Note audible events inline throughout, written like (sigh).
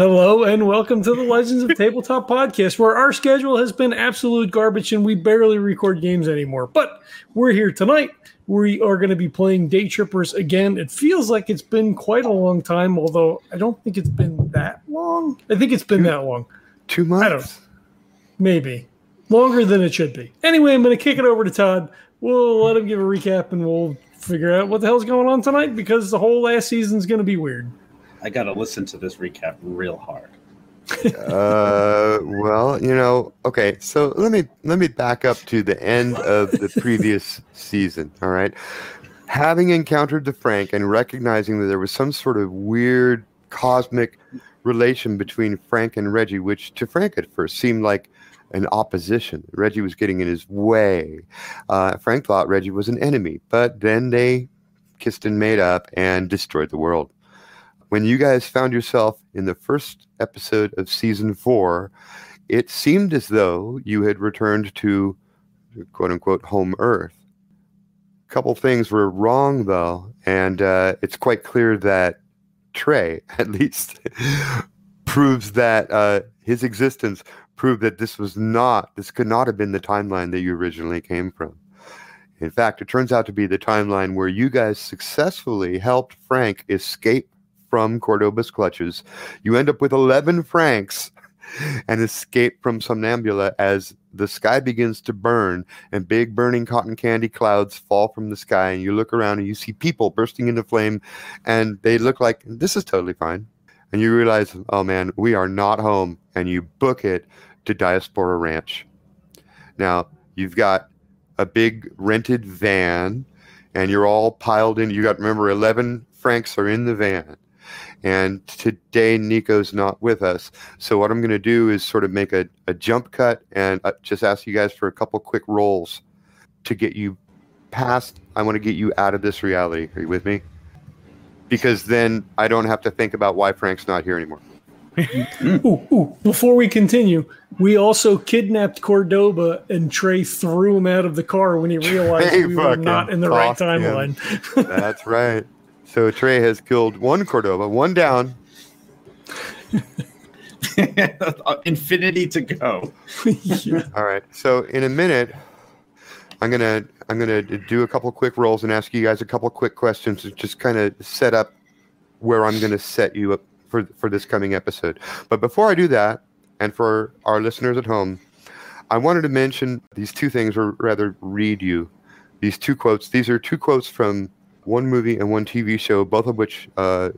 Hello and welcome to the Legends of Tabletop podcast, where our schedule has been absolute garbage and we barely record games anymore. But we're here tonight. We are going to be playing Day Trippers again. It feels like it's been quite a long time, although I don't think it's been that long. I think it's been that long. Two months? I don't. Maybe. Longer than it should be. Anyway, I'm going to kick it over to Todd. We'll let him give a recap and we'll figure out what the hell's going on tonight because the whole last season's going to be weird. I got to listen to this recap real hard. uh, well, you know, okay. So let me let me back up to the end of the previous season. All right, having encountered the Frank and recognizing that there was some sort of weird cosmic relation between Frank and Reggie, which to Frank at first seemed like an opposition. Reggie was getting in his way. Uh, Frank thought Reggie was an enemy, but then they kissed and made up and destroyed the world when you guys found yourself in the first episode of season four, it seemed as though you had returned to quote unquote home earth. A couple things were wrong though, and uh, it's quite clear that Trey, (laughs) at least, proves that uh, his existence proved that this was not, this could not have been the timeline that you originally came from. In fact, it turns out to be the timeline where you guys successfully helped Frank escape from Cordoba's clutches. You end up with 11 francs and escape from Somnambula as the sky begins to burn and big burning cotton candy clouds fall from the sky. And you look around and you see people bursting into flame and they look like this is totally fine. And you realize, oh man, we are not home. And you book it to Diaspora Ranch. Now, you've got a big rented van and you're all piled in. You got, remember, 11 francs are in the van and today Nico's not with us. So what I'm going to do is sort of make a, a jump cut and uh, just ask you guys for a couple quick rolls to get you past. I want to get you out of this reality. Are you with me? Because then I don't have to think about why Frank's not here anymore. (laughs) ooh, ooh. Before we continue, we also kidnapped Cordoba and Trey threw him out of the car when he realized hey, we were not in the right timeline. (laughs) That's right. So Trey has killed one Cordoba, one down. (laughs) Infinity to go. yeah. (laughs) All right. So in a minute, I'm gonna I'm gonna do a couple quick rolls and ask you guys a couple quick questions to just kind of set up where I'm gonna set you up for for this coming episode. But before I do that, and for our listeners at home, I wanted to mention these two things, or rather, read you these two quotes. These are two quotes from one movie and one TV show, both of which uh,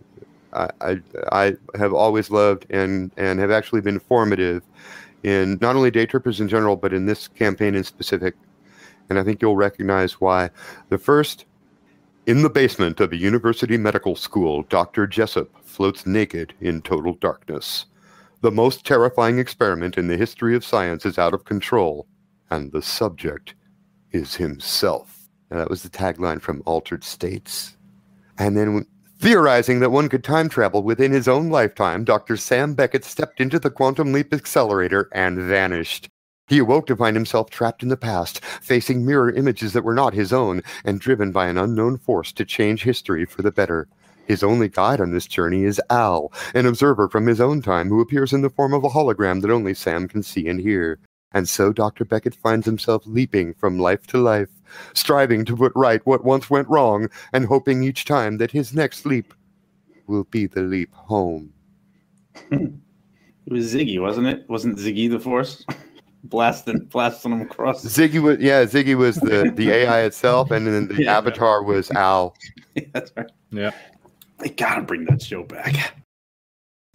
I, I, have always loved and, and have actually been formative in not only day trippers in general, but in this campaign in specific. And I think you'll recognize why. The first, in the basement of a university medical school, Dr. Jessup floats naked in total darkness. The most terrifying experiment in the history of science is out of control, and the subject is himself. And that was the tagline from Altered States. And then theorizing that one could time travel within his own lifetime, Dr. Sam Beckett stepped into the quantum leap accelerator and vanished. He awoke to find himself trapped in the past, facing mirror images that were not his own, and driven by an unknown force to change history for the better. His only guide on this journey is Al, an observer from his own time who appears in the form of a hologram that only Sam can see and hear. And so Dr. Beckett finds himself leaping from life to life, striving to put right what once went wrong, and hoping each time that his next leap will be the leap home. it was Ziggy, wasn't it? Wasn't Ziggy the force? (laughs) blasting blasting him across. Ziggy was yeah, Ziggy was the the (laughs) AI itself, and then the yeah. avatar was Al. (laughs) Yeah, that's right. Yeah, they gotta bring that show back.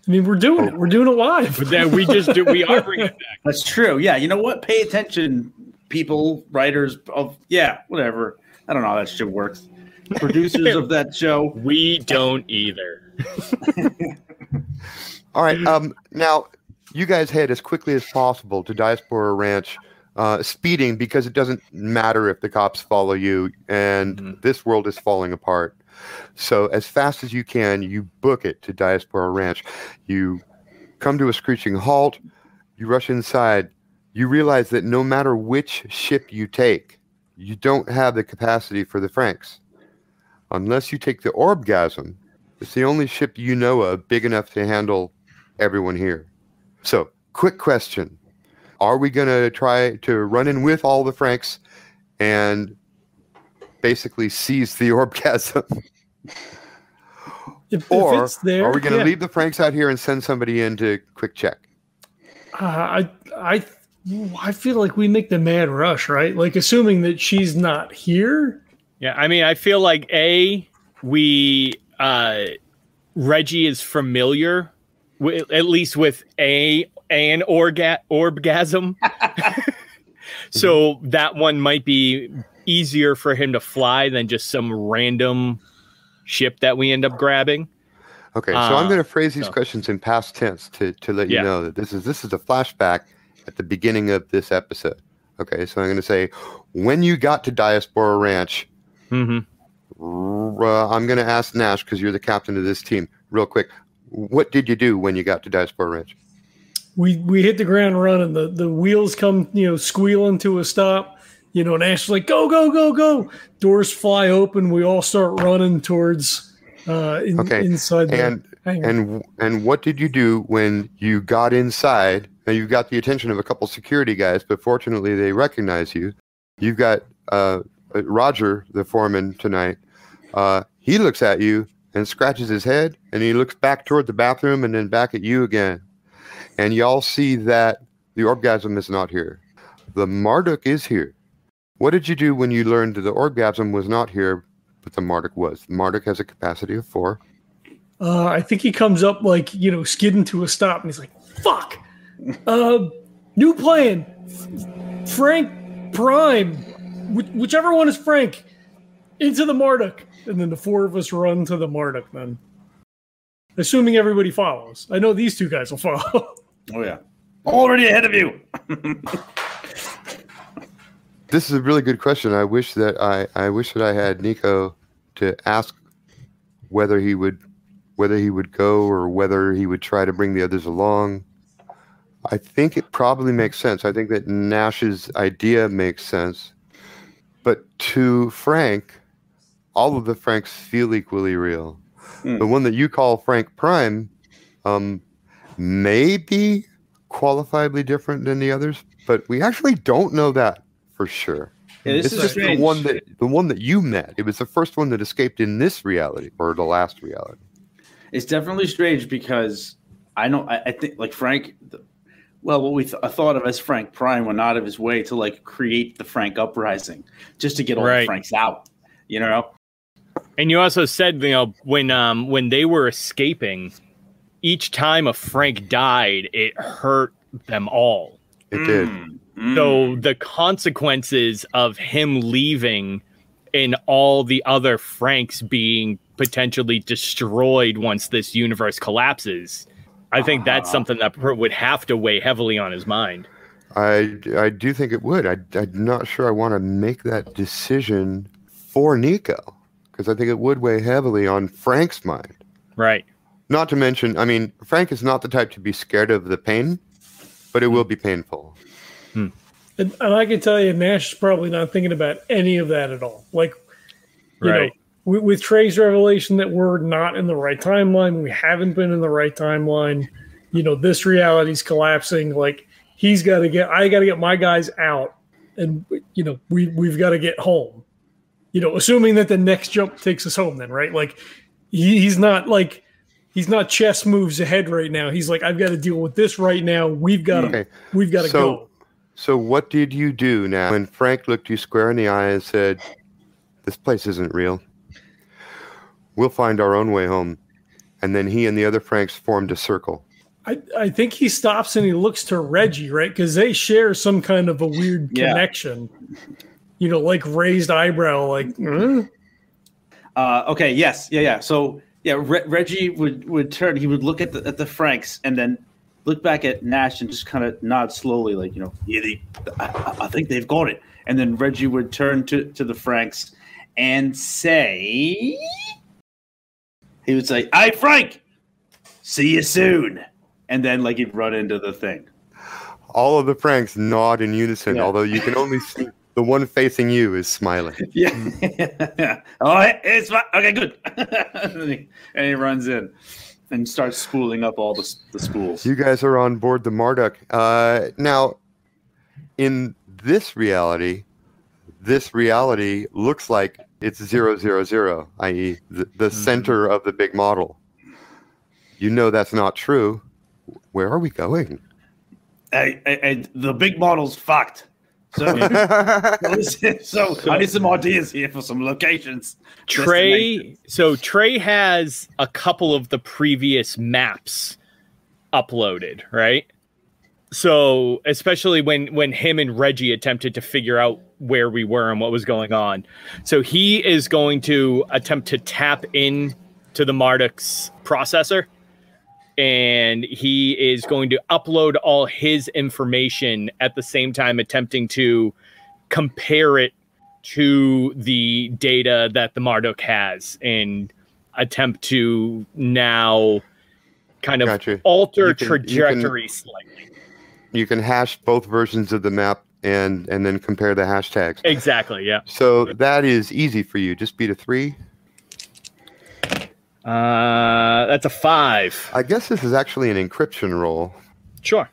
I mean, we're doing it. We're doing it live. But then we just do. We are bringing it back. That's true. Yeah. You know what? Pay attention, people, writers of yeah, whatever. I don't know how that shit works. Producers of that show. (laughs) We don't either. (laughs) All right. Um. Now, you guys head as quickly as possible to Diaspora Ranch. Uh, speeding because it doesn't matter if the cops follow you, and mm-hmm. this world is falling apart. So as fast as you can, you book it to Diaspora Ranch. You come to a screeching halt. You rush inside. You realize that no matter which ship you take, you don't have the capacity for the Franks. Unless you take the Orbgasm, it's the only ship you know of big enough to handle everyone here. So, quick question: Are we going to try to run in with all the Franks and basically seize the (laughs) orbgasm, If, if or it's there, are we going to yeah. leave the Franks out here and send somebody in to quick check? Uh, I I I feel like we make the mad rush, right? Like assuming that she's not here. Yeah, I mean, I feel like a we uh Reggie is familiar, with, at least with a an orga- orgasm. (laughs) so that one might be easier for him to fly than just some random ship that we end up grabbing. Okay, so I'm Uh, going to phrase these so- questions in past tense to, to let you Yeah. know that this is this is a flashback at the beginning of this episode. Okay, so I'm going to say when you got to Diaspora Ranch, Mm-hmm. r- uh, I'm going to ask Nash because you're the captain of this team. Real quick, what did you do when you got to Diaspora Ranch? We we hit the ground running. The the wheels come you know squealing to a stop. You know, and Ash's like, go go go go. Doors fly open. We all start running towards uh in, Okay, inside the And hangar. and and what did you do when you got inside? Now you've got the attention of a couple security guys, but fortunately they recognize you. You've got uh, uh, Roger, the foreman tonight. Uh, he looks at you and scratches his head, and he looks back toward the bathroom and then back at you again. And y'all see that the orgasm is not here. The Marduk is here. What did you do when you learned that the orgasm was not here, but the Marduk was? The Marduk has a capacity of four. Uh, I think he comes up like you know, skidding to a stop, and he's like, "Fuck, uh, new plan, F- Frank Prime, Wh- whichever one is Frank, into the Marduk." And then the four of us run to the Marduk. Then, assuming everybody follows, I know these two guys will follow. (laughs) Oh yeah, already ahead of you. (laughs) This is a really good question. I wish that I, I wish that I had Nico to ask whether he would whether he would go or whether he would try to bring the others along. I think it probably makes sense. I think that Nash's idea makes sense. But to Frank, all of the Franks feel equally real. Hmm. The one that you call Frank Prime um, may be qualifiably different than the others, but we actually don't know that for sure. Yeah, this This is the one that the one that you met. It was the first one that escaped in this reality or the last reality. It's definitely strange because I know I, I think like Frank. The, well, what we th- I thought of as Frank Prime went out of his way to like create the Frank uprising just to get all the Franks out. You know, And you also said, you know, when um when they were escaping, each time a Frank died, it hurt them all. It did. Mm, mm. So the consequences of him leaving and all the other Franks being potentially destroyed once this universe collapses, I think that's Ah. something that would have to weigh heavily on his mind. I I do think it would. I I'm not sure I want to make that decision for Nico because I think it would weigh heavily on Frank's mind. Right. Not to mention, I mean, Frank is not the type to be scared of the pain, but it will be painful. And, and I can tell you, Nash is probably not thinking about any of that at all. Like, you know, Right. With, with Trey's revelation that we're not in the right timeline, we haven't been in the right timeline. You know, this reality's collapsing. Like, he's got to get. I got to get my guys out, and you know, we we've got to get home. You know, assuming that the next jump takes us home, then right? Like, he, he's not like. He's not chess moves ahead right now. He's like, I've got to deal with this right now. We've got to, Okay. we've got to So- go. So what did you do now when Frank looked you square in the eye and said, "This place isn't real. We'll find our own way home." And then he and the other Franks formed a circle. I, I think he stops and he looks to Reggie, right? Because they share some kind of a weird Yeah. connection. You know, like raised eyebrow, like, "Huh?" Uh, okay. Yes. Yeah. Yeah. So yeah, Re- Reggie would would turn. He would look at the at the Franks and then look back at Nash and just kind of nod slowly, like you know, yeah, they, I, I- I think they've got it. And then Reggie would turn to to the Franks and say, he would say, "Hey, Frank, see you soon." And then like he'd run into the thing. All of the Franks nod in unison, Yeah. although you can only see the one facing you is smiling. (laughs) Yeah. (laughs) oh, it- it's fine. Okay, good. (laughs) and, he, and he runs in. and starts spooling up all the, the spools. You guys are on board the Marduk. Uh, now, in this reality, this reality looks like it's zero zero zero, i.e., the, the mm-hmm. center of the big model. You know that's not true. Where are we going? Hey, hey, hey, the big model's fucked. So, (laughs) so I need some ideas here for some locations. Trey, so Trey has a couple of the previous maps uploaded, right? So especially when when him and Reggie attempted to figure out where we were and what was going on, so he is going to attempt to tap in to the Marduk's processor, and he is going to upload all his information at the same time, attempting to compare it to the data that the Marduk has and attempt to now kind of alter can- you can- trajectory slightly. You can hash both versions of the map and and then compare the hashtags. Exactly. Yeah. So that is easy for you. Just beat a three. Uh, that's a five. I guess this is actually an encryption roll. Sure.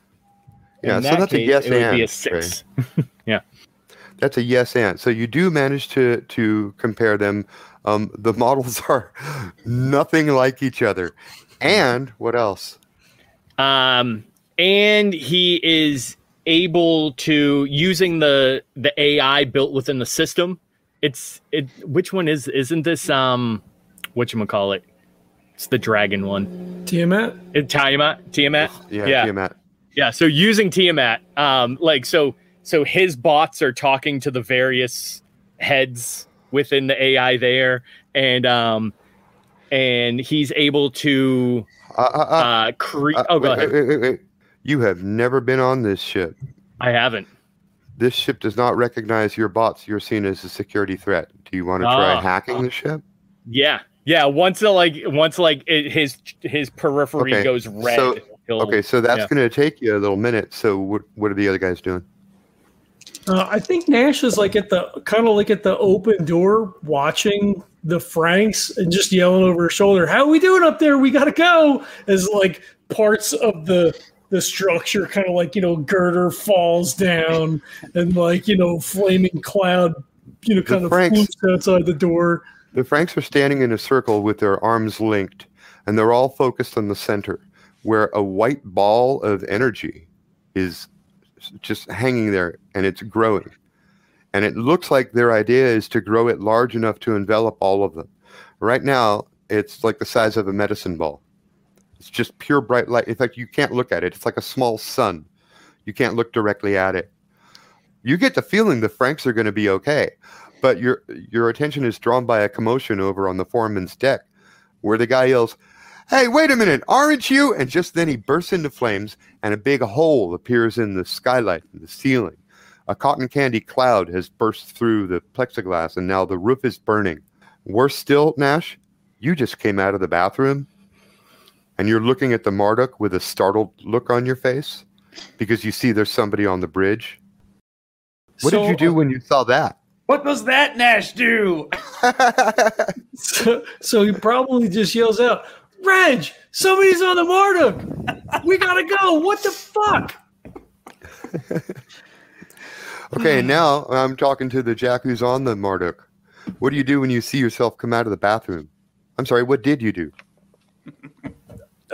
Yeah, In so that that's a yes it would and. be a six. (laughs) That's a yes and. So you do manage to to compare them. Um, the (laughs) models are nothing like each other. And what else? Um, and he is able to using the the AI built within the system. It's it. Which one is? Isn't this um, what you call it? It's the dragon one. Tiamat. It, Tiamat. Tiamat. Yeah, Yeah. Tiamat. Yeah, so using Tiamat, um, like so, so his bots are talking to the various heads within the AI there, and um, and he's able to Uh, uh, uh, uh, create. uh, oh, go wait, ahead. wait, wait, wait. You have never been on this ship. I haven't. This ship does not recognize your bots. You're seen as a security threat. Do you want to try Ah. hacking the ship? Yeah, yeah. Once it, like once like it, his his periphery Okay, goes red. so- he'll- Okay, so that's yeah. going to take you a little minute. So what what are the other guys doing? Uh, I think Nash is like at the kind of like at the open door watching the Franks and just yelling over her shoulder, "How we doing up there? We gotta go!" As like parts of the the structure kind of like you know girder falls down and like you know flaming cloud you know kind of Franks- floops outside the door. The Franks are standing in a circle with their arms linked, and they're all focused on the center, where a white ball of energy is just hanging there and it's growing. And it looks like their idea is to grow it large enough to envelop all of them. Right now, it's like the size of a medicine ball. It's just pure bright light. In fact, you can't look at it. It's like a small sun. You can't look directly at it. You get the feeling the Franks are going to be okay but your your attention is drawn by a commotion over on the foreman's deck where the guy yells hey wait a minute aren't you and just then he bursts into flames and a big hole appears in the skylight in the ceiling a cotton candy cloud has burst through the plexiglass and now the roof is burning worse still nash you just came out of the bathroom and you're looking at the marduk with a startled look on your face because you see there's somebody on the bridge what So- did you do when you saw that What does that Nash do? (laughs) So, so he probably just yells out, "Reg, somebody's on the Marduk. We gotta go. What the fuck?" (laughs) Okay, now I'm talking to the Jack who's on the Marduk. What do you do when you see yourself come out of the bathroom? I'm sorry, what did you do? (laughs)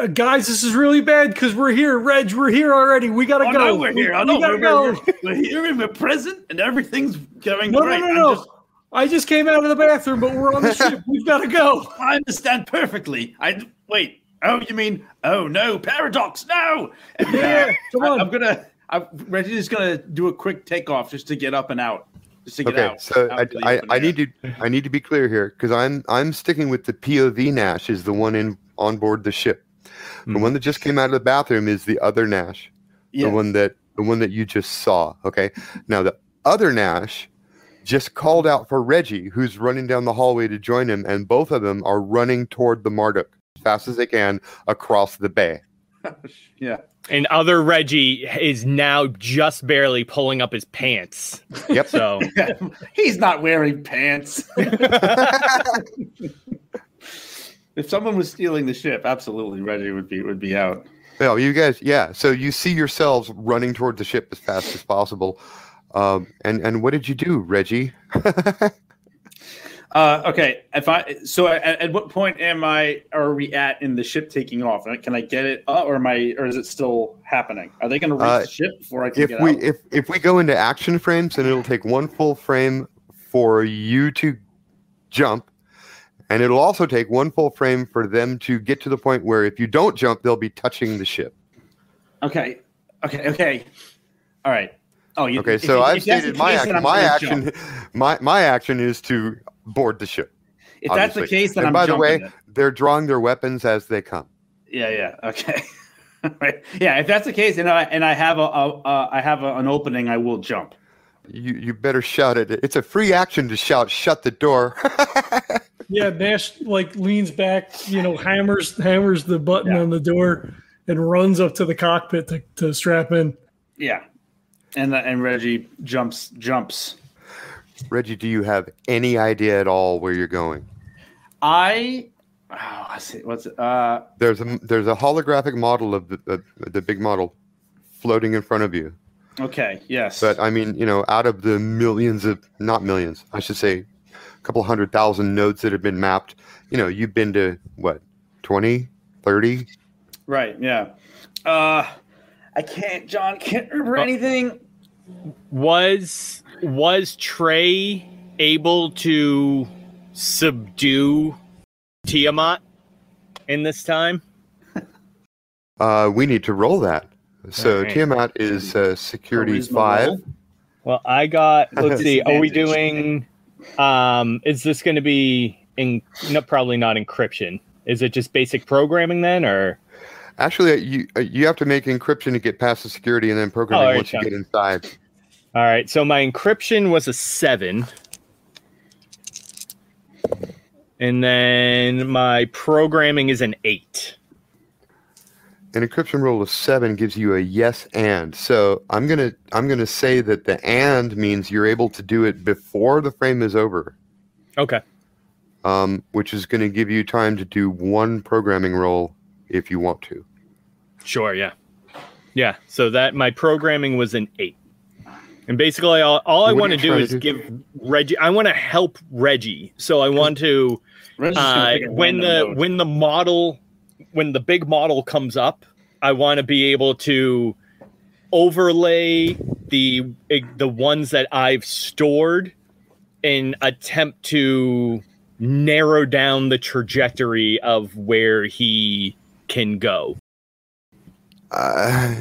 Uh, guys, this is really bad because we're here. Reg, we're here already. We gotta I go. know we're here. I know we gotta we're, go. we're, we're here and we're present and everything's going No, no, great. no, I'm no. just- I just came out of the bathroom, but we're on the ship. (laughs) We've got to go. I understand perfectly. I wait. Oh, you mean? Oh no, paradox! No. Yeah, come on. I, on. am gonna. I'm Reggie's gonna do a quick takeoff just to get up and out, just to get Okay, out. so out I, I, I need to I need to be clear here because I'm I'm sticking with the POV Nash is the one in on board the ship. The Hmm. one that just came out of the bathroom is the other Nash. Yeah. The one that the one that you just saw. Okay. Now the other Nash just called out for Reggie, who's running down the hallway to join him, and both of them are running toward the Marduk as fast as they can across the bay. (laughs) yeah. And other Reggie is now just barely pulling up his pants. Yep. So (laughs) He's not wearing pants. (laughs) if someone was stealing the ship, absolutely Reggie would be would be out. No, you guys, yeah. So you see yourselves running toward the ship as fast as possible. Um, and and what did you do, Reggie? (laughs) Uh, okay, if I so at, at what point am I? Are we at in the ship taking off? Can I get it, up, or am I, or is it still happening? Are they going to reach Uh, the ship before I can if get we out? if if we go into action frames, then it'll take one full frame for you to jump, and it'll also take one full frame for them to get to the point where if you don't jump, they'll be touching the ship. Okay, okay, okay. All right. Oh, you, Okay, if- so if I've the stated my case, action. My action, jump. my my action is to board the ship. If that's the case, then and I'm by the way, it. they're drawing their weapons as they come. Yeah, yeah. Okay. (laughs) right. Yeah, if that's the case, and I and I have a, a uh, I have a, an opening, I will jump. You you better shout it. It's a free action to shout, "Shut the door." (laughs) Yeah, Nash like leans back, you know, hammers hammers the button Yeah. on the door and runs up to the cockpit to, to strap in. Yeah. And the, and Reggie jumps jumps. Reggie, do you have any idea at all where you're going? I oh, I see. What's it? Uh, There's a there's a holographic model of the the, the big model floating in front of you. Okay. Yes. But I mean, you know, out of the millions of not millions, I should say, a couple hundred thousand nodes that have been mapped, you know, you've been to what, 20, 30? right. Yeah. Uh, I can't. John can't remember Oh. anything. Was was Trey able to subdue Tiamat in this time? Uh, we need to roll that. So Alright. Tiamat is uh, security Charisma five. Well, I got. (laughs) Let's see. Are we doing? Um, is this going to be in? No, probably not encryption. Is it just basic programming then, or? Actually, uh, you uh, you have to make encryption to get past the security, and then programming alright, once you get inside. All right. So my encryption was a seven, and then my programming is an eight. An encryption rule of seven gives you a yes and. So I'm gonna I'm gonna say that the and means you're able to do it before the frame is over, Okay. um, which is going to give you time to do one programming roll if you want to. Sure. Yeah. Yeah. So that my programming was an eight. And basically, all, all I want to do is to do? give Reggie. I want to help Reggie. So I want to uh, when the random when the model when the big model comes up, I want to be able to overlay the the ones that I've stored and attempt to narrow down the trajectory of where he can go. Uh,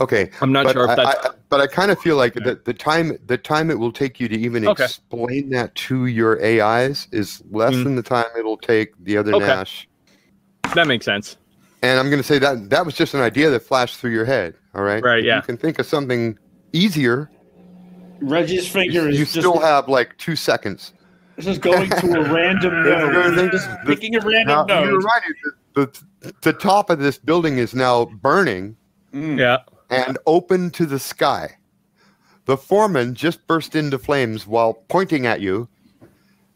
okay, I'm not but sure if that's I, but I kind of feel like the, the time the time it will take you to even Okay. explain that to your AIs is less Mm. than the time it'll take the other Okay. Nash. That makes sense. And I'm going to say that that was just an idea that flashed through your head. All right. Right, If yeah. You can think of something easier. Reggie's finger You, is you just, still have like two seconds. This is going to a random (laughs) Yeah, node. Just picking a random Now, node. you're right. The, the, the top of this building is now burning Mm. Yeah. and open to the sky. The foreman just burst into flames while pointing at you,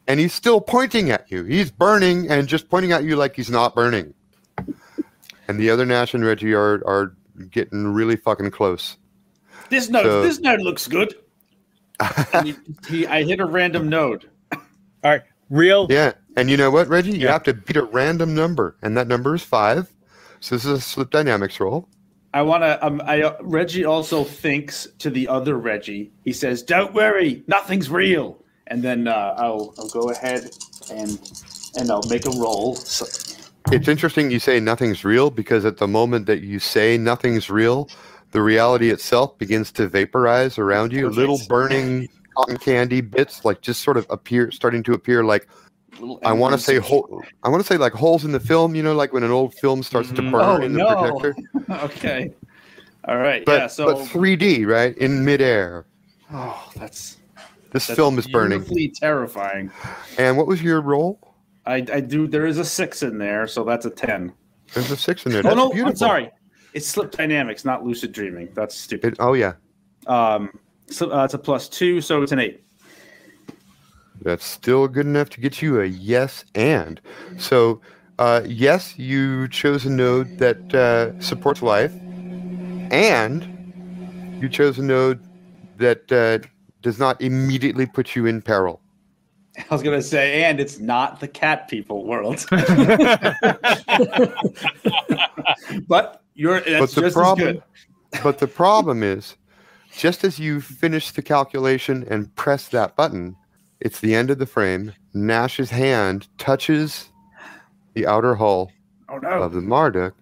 and he's still pointing at you. He's burning and just pointing at you like he's not burning. And the other Nash and Reggie are, are getting really fucking close. This node, So- this node looks good. And he, (laughs) he, I hit a random node. All right. Real. Yeah, and you know what, Reggie? You Yeah. have to beat a random number, and that number is five. So this is a slip dynamics roll. I want to. Um, I uh, Reggie also thinks to the other Reggie. He says, "Don't worry, nothing's real." And then uh, I'll I'll go ahead and and I'll make a roll. So, It's interesting you say nothing's real because at the moment that you say nothing's real, the reality itself begins to vaporize around you. Perfect. Little burning cotton candy bits, like just sort of appear, starting to appear like I want to say hole. I want to say like holes in the film. You know, like when an old film starts to burn Oh, in the no. projector. (laughs) okay. All right. But yeah. So but 3D, right in midair. oh, that's This that's film is burning. terrifying. And what was your roll? I I do. There is a six in there, so that's a ten. There's a six in there. oh no, beautiful. I'm sorry. It's slip dynamics, not lucid dreaming. That's stupid. It, oh yeah, Um, so uh, it's a plus two, so it's an eight. That's still good enough to get you a yes and. So Uh, yes, you chose a node that uh, supports life, and you chose a node that uh, does not immediately put you in peril. I was gonna say, and it's not the cat people world. (laughs) but you're that's the just problem- as good. But the problem is, just as you finish the calculation and press that button, it's the end of the frame. Nash's hand touches the outer hull Oh no! of the Marduk,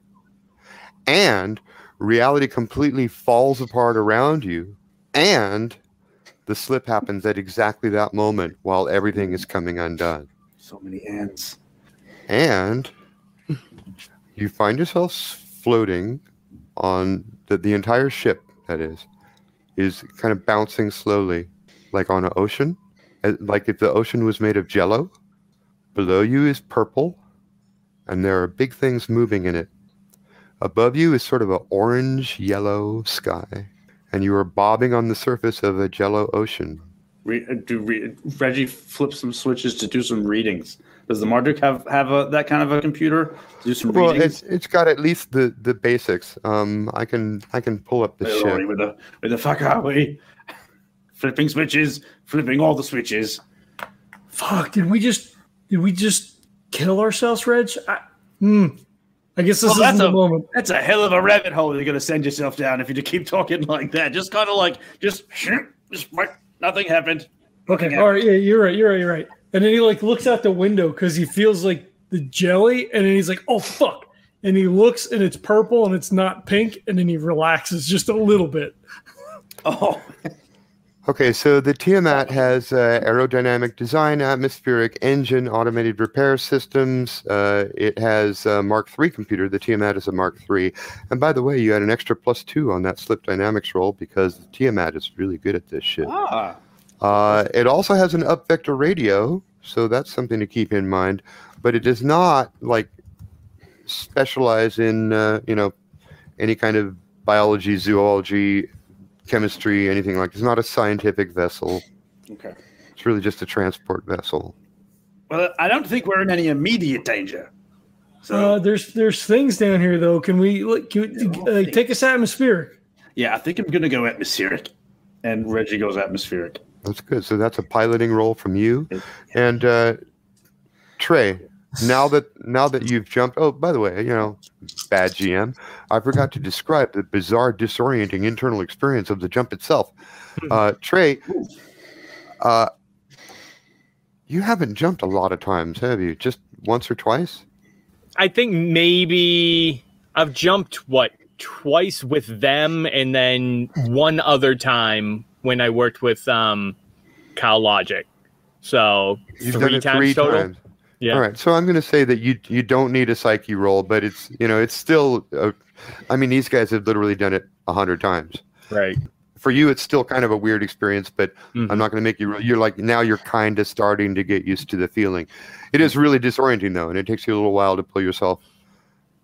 and reality completely falls apart around you, and the slip happens at exactly that moment while everything is coming undone. So many ends. And you find yourself floating on the, the entire ship, that is, is kind of bouncing slowly, like on an ocean, like if the ocean was made of jello. Below you is purple, and there are big things moving in it. Above you is sort of an orange yellow sky, and you are bobbing on the surface of a jello ocean. Re- uh, do re- Reggie flip some switches to do some readings? Does the Marduk have have a, that kind of a computer to do some Well, readings? it's it's got at least the the basics. Um, I can I can pull up the Where ship. are we? Where the where the fuck are we? Flipping switches, flipping all the switches. Fuck! Did we just did we just kill ourselves, Reg? I, hmm. I guess this Well, that's isn't the a- moment. That's a hell of a rabbit hole you're gonna send yourself down if you keep talking like that. Just kind of like just just nothing happened. Okay, all right, yeah, you're right, you're right, you're right. And then he like looks out the window because he feels like the jelly, and then he's like, "Oh fuck!" And he looks, and it's purple, and it's not pink, and then he relaxes just a little bit. (laughs) Oh, Okay, so the Tiamat has uh, aerodynamic design, atmospheric engine, automated repair systems. Uh, it has a Mark III computer. The Tiamat is a Mark III. And by the way, you had an extra plus two on that slip dynamics roll because the Tiamat is really good at this shit. ah, Uh, it also has an up vector radio, so that's something to keep in mind. But it does not like specialize in uh, you know any kind of biology, zoology, chemistry, anything like. It's not a scientific vessel. okay. It's really just a transport vessel. Well, I don't think we're in any immediate danger. So Uh, there's there's things down here though. Can we like can we, uh, take us atmospheric? yeah, I think I'm gonna go atmospheric, and Reggie goes atmospheric. That's good. So that's a piloting roll from you, and uh, Trey. Now that now that you've jumped. Oh, by the way, you know, bad GM. I forgot to describe the bizarre, disorienting internal experience of the jump itself. Uh, Trey, uh, you haven't jumped a lot of times, have you? Just once or twice? I think maybe I've jumped what twice with them, and then one other time when I worked with um, Kyle Logic. So You've three times three total. times. Yeah. All right. So I'm going to say that you you don't need a psyche roll, but it's you know it's still. A, I mean, these guys have literally done it a hundred times. Right. For you, it's still kind of a weird experience, but Mhm. I'm not going to make you. You're like now you're kind of starting to get used to the feeling. It is really disorienting though, and it takes you a little while to pull yourself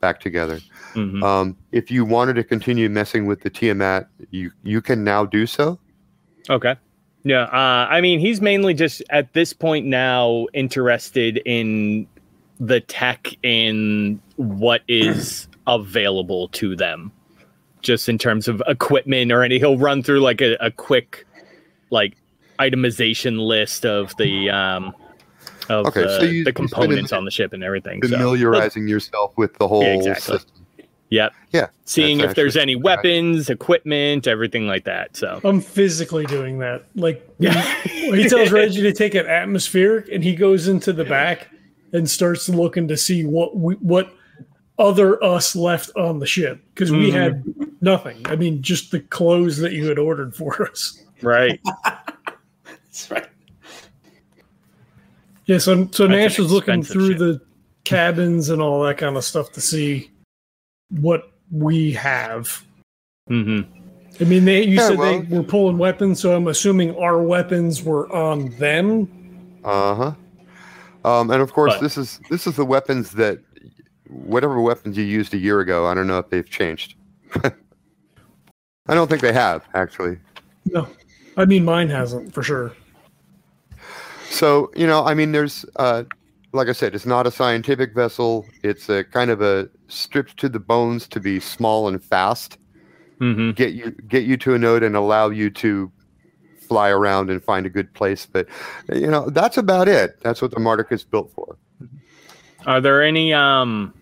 back together. Mhm. Um, if you wanted to continue messing with the Tiamat, you you can now do so. Okay. Yeah. Uh, I mean, he's mainly just at this point now interested in the tech and what is available to them, just in terms of equipment or any. He'll run through like a, a quick, like itemization list of the um of Okay, the, so you- the you spend a components on the ship and everything. So, Familiarizing yourself with the whole Yeah, exactly. system. Yep. Yeah. Seeing if there's any weapons, equipment, everything like that. So I'm physically doing that. Like yeah. he (laughs) tells Reggie to take an atmospheric, and he goes into the back and starts looking to see what we, what other us left on the ship because we Mhm. had nothing. I mean, just the clothes that you had ordered for us. right. (laughs) That's right. Yeah, so so Nash was looking through shit. the cabins and all that kind of stuff to see what we have. hmm I mean, they you Yeah, said well- they were pulling weapons, so I'm assuming our weapons were on them. Uh huh. Um, and of course, But- this is this is the weapons that whatever weapons you used a year ago. I don't know if they've changed. (laughs) I don't think they have actually. No, I mean mine hasn't for sure. So you know, I mean, there's uh, like I said, it's not a scientific vessel. It's a kind of a stripped to the bones to be small and fast. hmm Get you get you to a node and allow you to fly around and find a good place. But you know, that's about it. That's what the Marduk is built for. Are there any um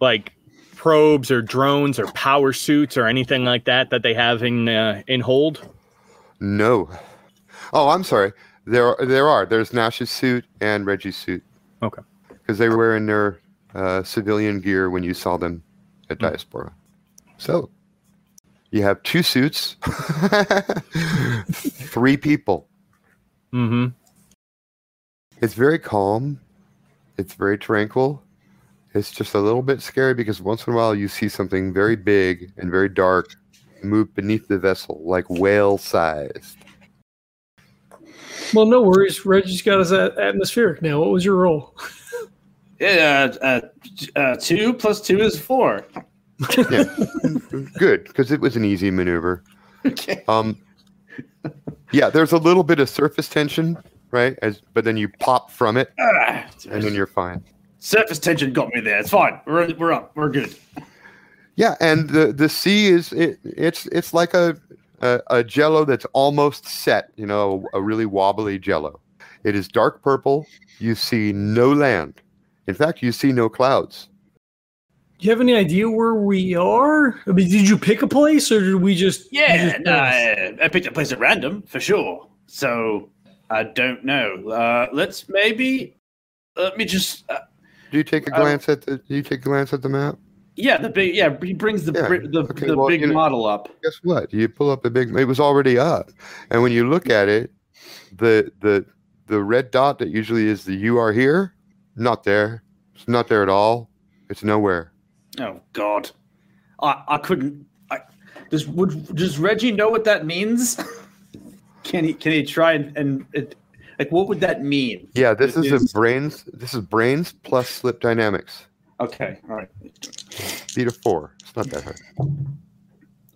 like probes or drones or power suits or anything like that that they have in uh, in hold? No. Oh, I'm sorry. There there are. There's Nash's suit and Reggie's suit. Okay. Because they were wearing their uh, civilian gear when you saw them at Diaspora. So you have two suits, (laughs) three people. Mm-hmm. It's very calm. It's very tranquil. It's just a little bit scary because once in a while you see something very big and very dark move beneath the vessel, like whale sized. Well, no worries. Reggie's got us a- atmospheric now. What was your roll? Yeah, uh, uh, two plus two is four. Yeah, good because it was an easy maneuver. Okay. Um, yeah, there's a little bit of surface tension, right? As but then you pop from it, Ah, and then you're fine. surface tension got me there. It's fine. We're we're up. We're good. Yeah, and the the sea is it, it's it's like a, a a Jello that's almost set. You know, a really wobbly Jello. It is dark purple. You see no land. In fact, you see no clouds. Do you have any idea where we are? I mean, did you pick a place or did we just? you Yeah, just no. I, I picked a place at random for sure. So I don't know. Uh, let's maybe let me just. Uh, Do you take a Uh, glance at the? Do you take a glance at the map? Yeah, the big. Yeah, he brings the Yeah, the, okay, the well, big you know- model up. Guess what? You pull up the big. It was already up, and when you look at it, the the the red dot that usually is the "you are here," not there. It's not there at all. It's nowhere. Oh God, I I couldn't. I, does would does Reggie know what that means? (laughs) can he can he try and, and it, like what would that mean? Yeah, this It is is- a brains. This is brains plus slip dynamics. Okay, all right. Beat a four. It's not that hard.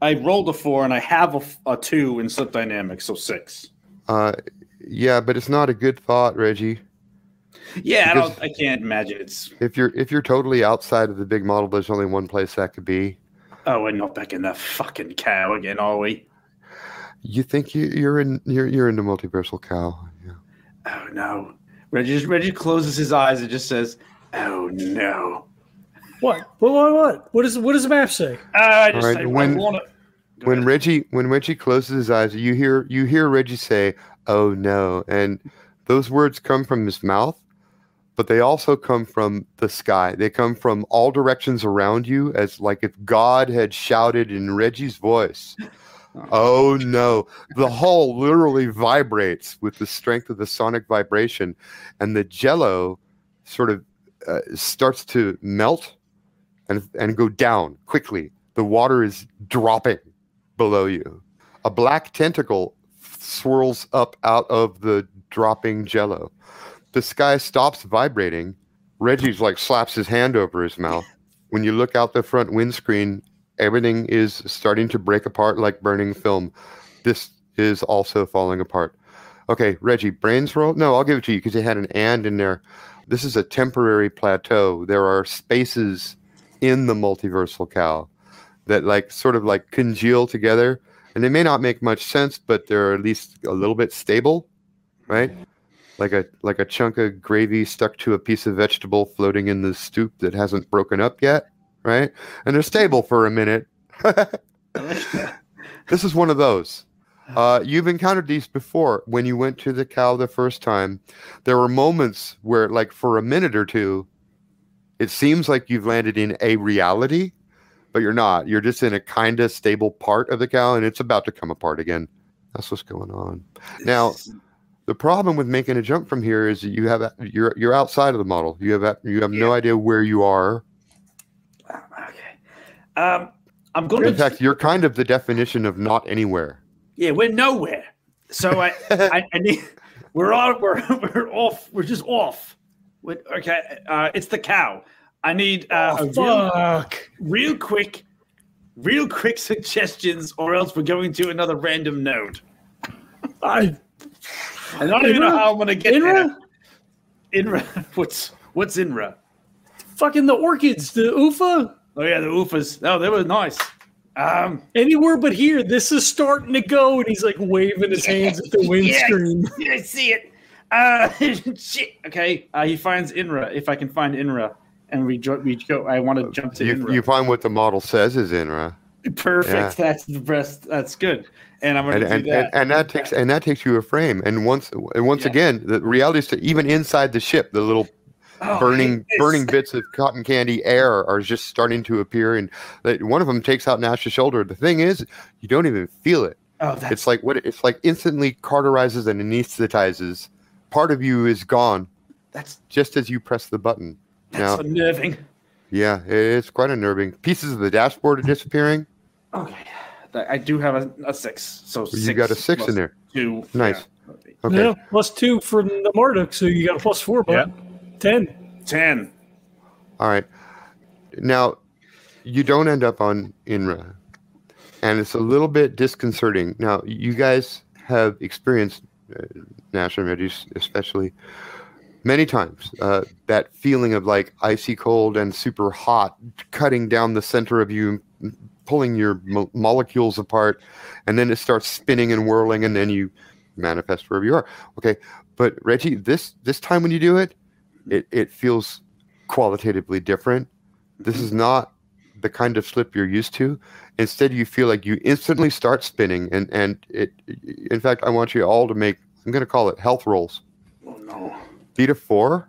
I rolled a four and I have a two in slip dynamics, so six. Uh, yeah, but it's not a good thought, Reggie. Yeah, I Because-. I can't imagine it's. If you're if you're totally outside of the big model, there's only one place that could be. Oh, we're not back in that fucking cow again, are we? You think you, you're in you're you're in the multiversal cow. Yeah. Oh no. Reggie Reggie closes his eyes and just says, "Oh no." What? What? What? What? What does What does the map say? Ah, I just All right, I, when- want to. when Reggie when Reggie closes his eyes, you hear you hear Reggie say, "Oh no," and those words come from his mouth, but they also come from the sky. They come from all directions around you, as like if God had shouted in Reggie's voice. (laughs) Oh no! The hull literally vibrates with the strength of the sonic vibration, and the Jello sort of uh, starts to melt and and go down quickly. The water is dropping below you. A black tentacle swirls up out of the dropping jello. The sky stops vibrating. Reggie's like slaps his hand over his mouth. When you look out the front windscreen, everything is starting to break apart like burning film. This is also falling apart. Okay, Reggie, brains roll? No, I'll give it to you because it had an and in there. This is a temporary plateau. There are spaces in the multiversal cow that like sort of like congeal together. And they may not make much sense but they're at least a little bit stable right? Like a like a chunk of gravy stuck to a piece of vegetable floating in the stoop that hasn't broken up yet right? And they're stable for a minute. (laughs) This is one of those. Uh, you've encountered these before. When you went to the cow the first time there were moments where like for a minute or two it seems like you've landed in a reality but you're not. You're just in a kind of stable part of the cow, and it's about to come apart again. That's what's going on. Now, the problem with making a jump from here is that you have you're you're outside of the model. You have you have no idea where you are. Okay. Um, I'm going In to. fact, you're kind of the definition of not anywhere. Yeah, we're nowhere. So I, (laughs) I, I need. We're on. We're we're off. We're just off. We okay. Uh, it's the cow. I need uh, Oh, real, fuck. real quick, real quick (laughs) suggestions, or else we're going to another random node. I, I don't even know how I'm going to get there. Inra, Inra. (laughs) What's what's Inra? Fucking the orchids, the UFA. Oh yeah, the oofas. Oh, they were nice. Um, Anywhere but here. This is starting to go, and he's like waving his hands at the (laughs) windscreen. yeah, I see it. Uh, (laughs) shit. Okay. Uh, he finds Inra. If I can find Inra, and we jo- we go. I want to jump to You, Inra. you find what the model says is INRA. Perfect. Yeah. That's the best. That's good. And I'm And, gonna and, do that. and, and that takes and that takes you a frame. And once and once Yeah. again, the reality is that even inside the ship, the little Oh, burning burning bits of cotton candy air are just starting to appear and that- one of them takes out Nash's shoulder. The thing is, you don't even feel it. Oh, that's It's like what it's like instantly cauterizes and anesthetizes. Part of you is gone that's just as you press the button. that's Now, unnerving. yeah, it's quite unnerving. Pieces of the dashboard are disappearing. Okay. I do have a, a six. So You six got a six in there. Two. Nice. Yeah. Okay. Yeah, plus two from the Marduk, so you got a plus four, but ten. Ten. All right. Now, you don't end up on INRA, and it's a little bit disconcerting. Now, you guys have experienced National Regis, especially many times, uh, that feeling of like icy cold and super hot cutting down the center of you, pulling your mo- molecules apart, and then it starts spinning and whirling, and then you manifest wherever you are. Okay, but Reggie, this this time when you do it, it it feels qualitatively different. This is not the kind of slip you're used to. Instead, you feel like you instantly start spinning, and and it. In fact, I want you all to make. I'm going to call it health rolls. Oh no. Beat a four.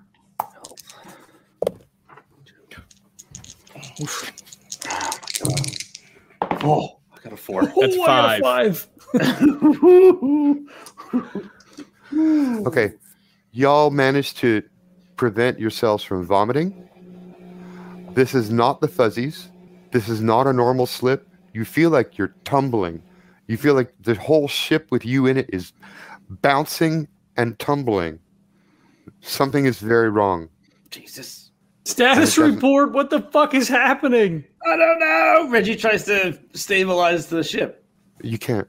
Oh, I got a four. That's Oh, I got a five. five. (laughs) Okay, y'all managed to prevent yourselves from vomiting. This is not the fuzzies. This is not a normal slip. You feel like you're tumbling. You feel like the whole ship with you in it is bouncing and tumbling. Something is very wrong. Jesus. Status report. What the fuck is happening? I don't know. Reggie tries to stabilize the ship. You can't.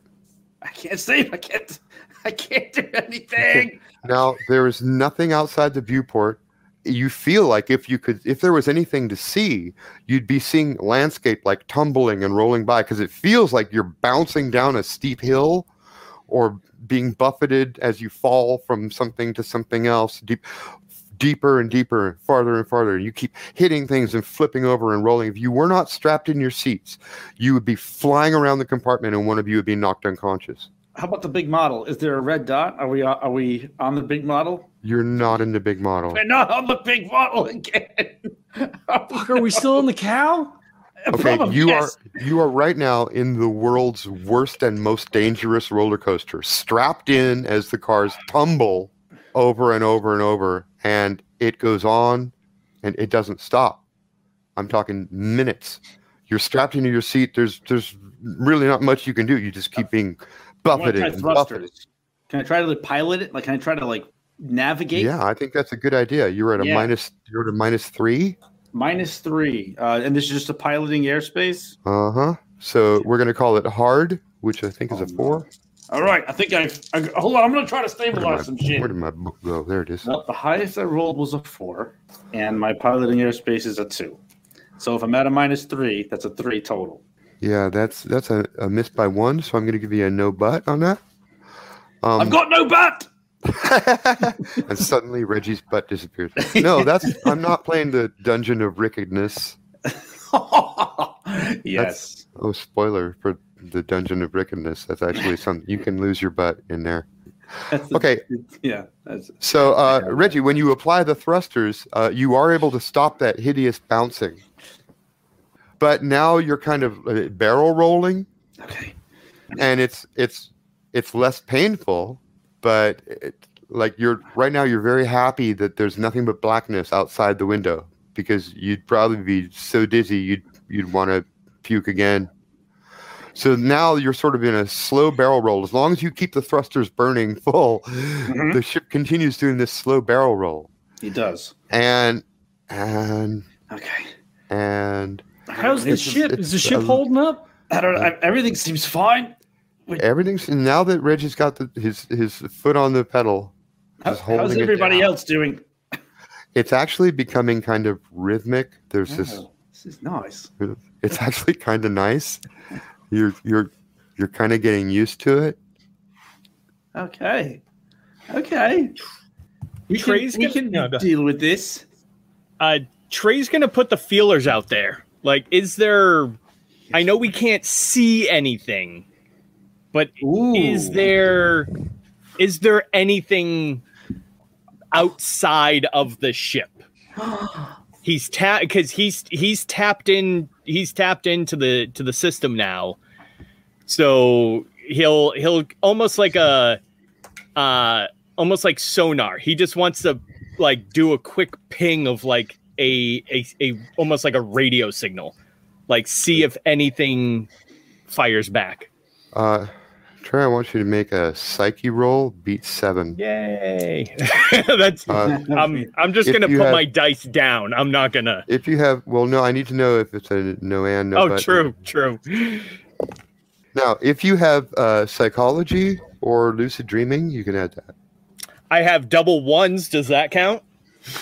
I can't save. I can't. I can't do anything. Now there is nothing outside the viewport. You feel like if you could, if there was anything to see, you'd be seeing landscape like tumbling and rolling by because it feels like you're bouncing down a steep hill, or being buffeted as you fall from something to something else, deep, deeper and deeper, farther and farther. You keep hitting things and flipping over and rolling. If you were not strapped in your seats, you would be flying around the compartment, and one of you would be knocked unconscious. How about the big model? Is there a red dot? Are we are we on the big model? You're not in the big model. We're not on the big model again. (laughs) Fuck, are we still in the cow? Okay, Probably, you yes. are you are right now in the world's worst and most dangerous roller coaster, strapped in as the cars tumble over and over and over, and it goes on, and it doesn't stop. I'm talking minutes. You're strapped into your seat. There's there's really not much you can do. You just keep being I wanna buffeted try and buffeted. Can I try to like, pilot it? Like, can I try to like navigate? Yeah, I think that's a good idea. You're at a Yeah. minus. You're at a minus three. Minus three, uh, and this is just a piloting airspace. Uh huh. So we're gonna call it hard, which I think is Oh, a no. four. All right, I think I've. I, hold on, I'm gonna try to stabilize some my, shit. where did my book go? There it is. Well, the highest I rolled was a four, and my piloting airspace is a two. So if I'm at a minus three, that's a three total. Yeah, that's that's a, a miss by one, so I'm going to give you a no butt on that. Um, I've got no bat. (laughs) and suddenly Reggie's butt disappears. No, that's I'm not playing the Dungeon of Wickedness. (laughs) yes. Oh, spoiler for the Dungeon of Wickedness. That's actually something you can lose your butt in there. That's Okay. yeah. That's, So, uh, Reggie, when you apply the thrusters, uh, you are able to stop that hideous bouncing. But now you're kind of uh, barrel rolling, okay. and it's it's it's less painful but it, like you're right now you're very happy that there's nothing but blackness outside the window because you'd probably be so dizzy you'd you'd want to puke again so now you're sort of in a slow barrel roll as long as you keep the thrusters burning full Mhm. the ship continues doing this slow barrel roll It does. and and Okay. and How's the ship? Is the ship um, holding up? I don't. I, everything seems fine. Everything's now that reggie's got the, his his foot on the pedal How, just how's everybody else doing? it's actually becoming kind of rhythmic. There's this. Oh, this is nice. It's actually kind of nice. You're you're you're kind of getting used to it. Okay. Okay. We can, Trey's we gonna- can no, deal with this. uh Trey's gonna put the feelers out there. Like, is there I know we can't see anything, but Ooh. is there is there anything outside of the ship? (gasps) He's tapped because he's he's tapped in he's tapped into the to the system now. So he'll he'll almost like a uh almost like sonar. He just wants to like do a quick ping of like a a, a almost like a radio signal. Like see if anything fires back. Uh, Trey, I want you to make a psyche roll, beat seven. Yay. (laughs) That's Uh, I'm I'm just gonna put have- my dice down. I'm not gonna if you have, well, no, I need to know if it's a no and no. Oh but. true, true. Now, if you have uh, psychology or lucid dreaming, you can add that. I have double ones. Does that count? (laughs)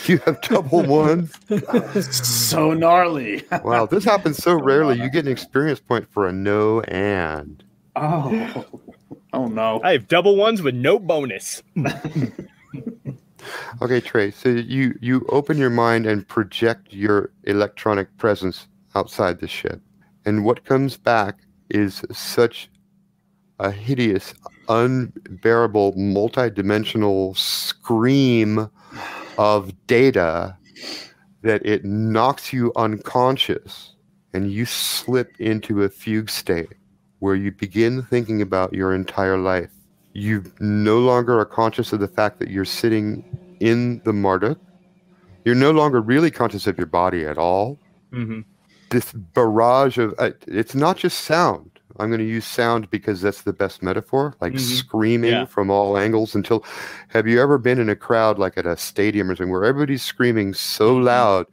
You have double one. (laughs) so gnarly. Wow, this happens so rarely. You get an experience point for a no and. oh. Oh no. I have double ones with no bonus. (laughs) Okay, Trey. So you you open your mind and project your electronic presence outside the ship, and what comes back is such a hideous, unbearable, multi-dimensional scream of data that it knocks you unconscious, and you slip into a fugue state where you begin thinking about your entire life. You no longer are conscious of the fact that you're sitting in the Marduk. You're no longer really conscious of your body at all. Mm-hmm. This barrage of uh, it's not just sound. I'm going to use sound because that's the best metaphor, like Mhm. screaming Yeah. from all angles until have you ever been in a crowd like at a stadium or something where everybody's screaming so Mhm. loud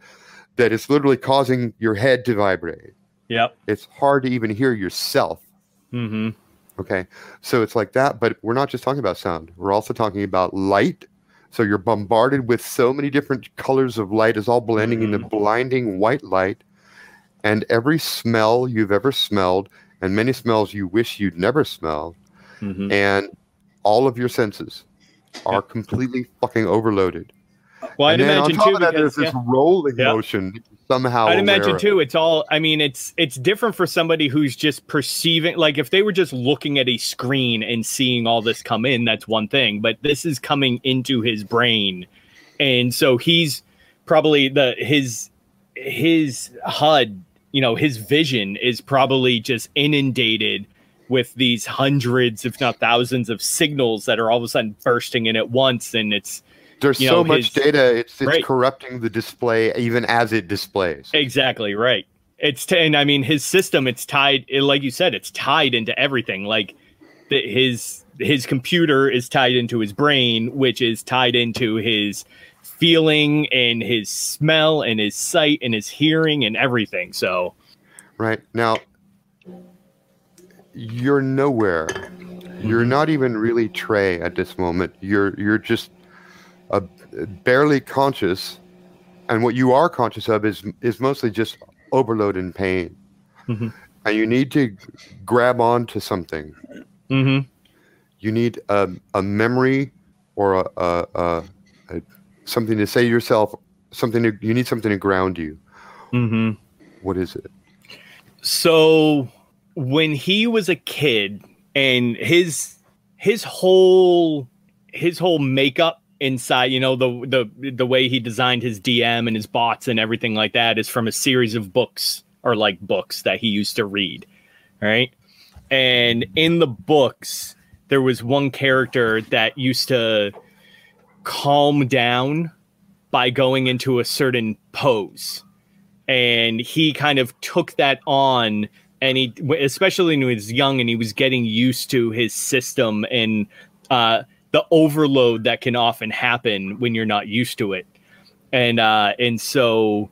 that it's literally causing your head to vibrate? Yep. It's hard to even hear yourself. Mm-hmm. Okay. So it's like that, but we're not just talking about sound. We're also talking about light. So you're bombarded with so many different colors of light, is all blending into blinding white light. And every smell you've ever smelled, and many smells you wish you'd never smelled, Mm-hmm. and all of your senses are completely fucking overloaded. Well, I'd and then on imagine top too of that, because there's yeah. this rolling Yeah. motion somehow. I'd imagine too. It's all. I mean, it's it's different for somebody who's just perceiving. Like if they were just looking at a screen and seeing all this come in, that's one thing. But this is coming into his brain, and so he's probably the his his HUD. You know, his vision is probably just inundated with these hundreds, if not thousands, of signals that are all of a sudden bursting in at once, and it's There's so know, much his- data, it's, it's Right. corrupting the display even as it displays. Exactly right. It's t- and I mean his system. It's tied, it- like you said, it's tied into everything. Like the, his his computer is tied into his brain, which is tied into his feeling and his smell and his sight and his hearing and everything. So Right now, you're nowhere. You're mm-hmm. not even really Trey at this moment. You're you're just uh, barely conscious, and what you are conscious of is is mostly just overload and pain. Mhm. And you need to grab onto something. mm-hmm. You need a, a memory or a, a, a, a something to say to yourself. Something to, you need something to ground you. Mm-hmm. What is it? So when he was a kid and his his whole his whole makeup inside, you know, the the the way he designed his DM and his bots and everything like that is from a series of books or like books that he used to read. Right? And in the books there was one character that used to calm down by going into a certain pose and he kind of took that on and he especially when he was young and he was getting used to his system and uh, the overload that can often happen when you're not used to it and uh, and so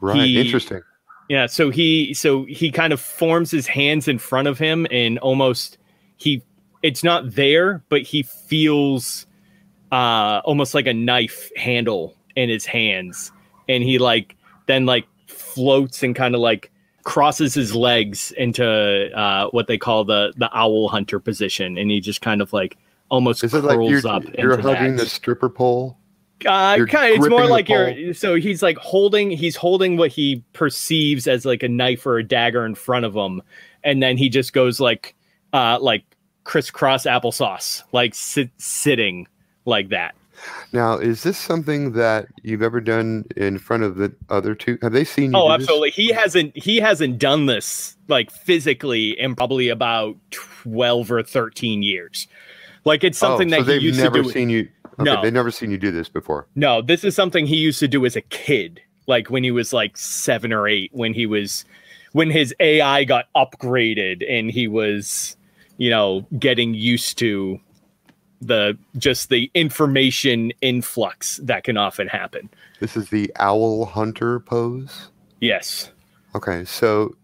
Right. He- Interesting. yeah so he so he kind of forms his hands in front of him and almost he it's not there but he feels uh almost like a knife handle in his hands, and he like then like floats and kind of like crosses his legs into uh, what they call the the owl hunter position, and he just kind of like almost Is it like curls you're, up. you're hugging that. the stripper pole? Uh, kind of, it's more like you're. So he's like holding. He's holding what he perceives as like a knife or a dagger in front of him, and then he just goes like, uh, like crisscross applesauce, like sit, sitting like that. Now, is this something that you've ever done in front of the other two? Have they seen you? Oh, do this? absolutely. He hasn't. He hasn't done this like physically in probably about twelve or thirteen years. Like it's oh, something oh, so that he they've used never to do. seen you. Okay, No. they've never seen you do this before. No, this is something he used to do as a kid, like when he was like seven or eight, when he was when his AI got upgraded and he was, you know, getting used to the just the information influx that can often happen. This is the owl hunter pose. Yes. Okay, so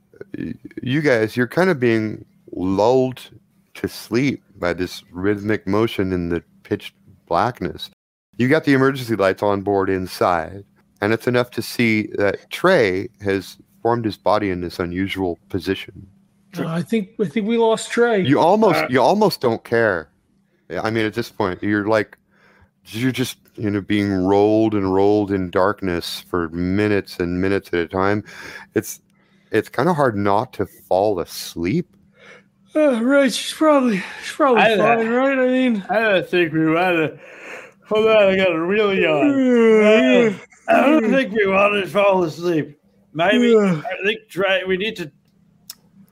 you guys, you're kind of being lulled to sleep by this rhythmic motion in the pitch blackness. You got the emergency lights on board inside, and it's enough to see that Trey has formed his body in this unusual position. Uh, I think I think we lost Trey. You almost Uh, you almost don't care. I mean, at this point, you're like you're just you know being rolled and rolled in darkness for minutes and minutes at a time. It's it's kind of hard not to fall asleep. Uh, right, she's probably she's probably I- fine, right? I mean, I don't think we want to. Hold on, I got a real yawn. I don't think we want to fall asleep. Maybe I think try. We need to.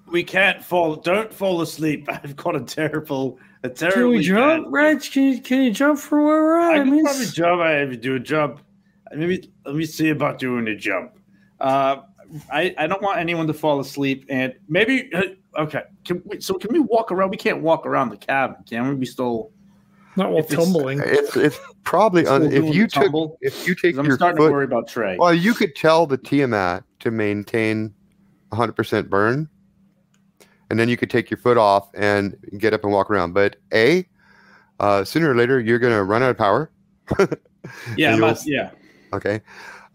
We can't fall. Don't fall asleep. (laughs) I've got a terrible, a terrible. can we jump, Reg? Can you can you jump from where we're at? I I can mean, probably jump. I have to do a jump. Maybe let me see about doing a jump. Uh, I I don't want anyone to fall asleep, and maybe uh, okay. Can we, so can we walk around? We can't walk around the cabin, can we? We still. not while tumbling. It's it's probably still un, if you the took if you take 'Cause I'm your starting to worry about Trey. Well, you could tell the Tiamat to maintain 100% burn, and then you could take your foot off and get up and walk around. But a uh, sooner or later you're going to run out of power. (laughs) yeah, you'll- yeah. Okay.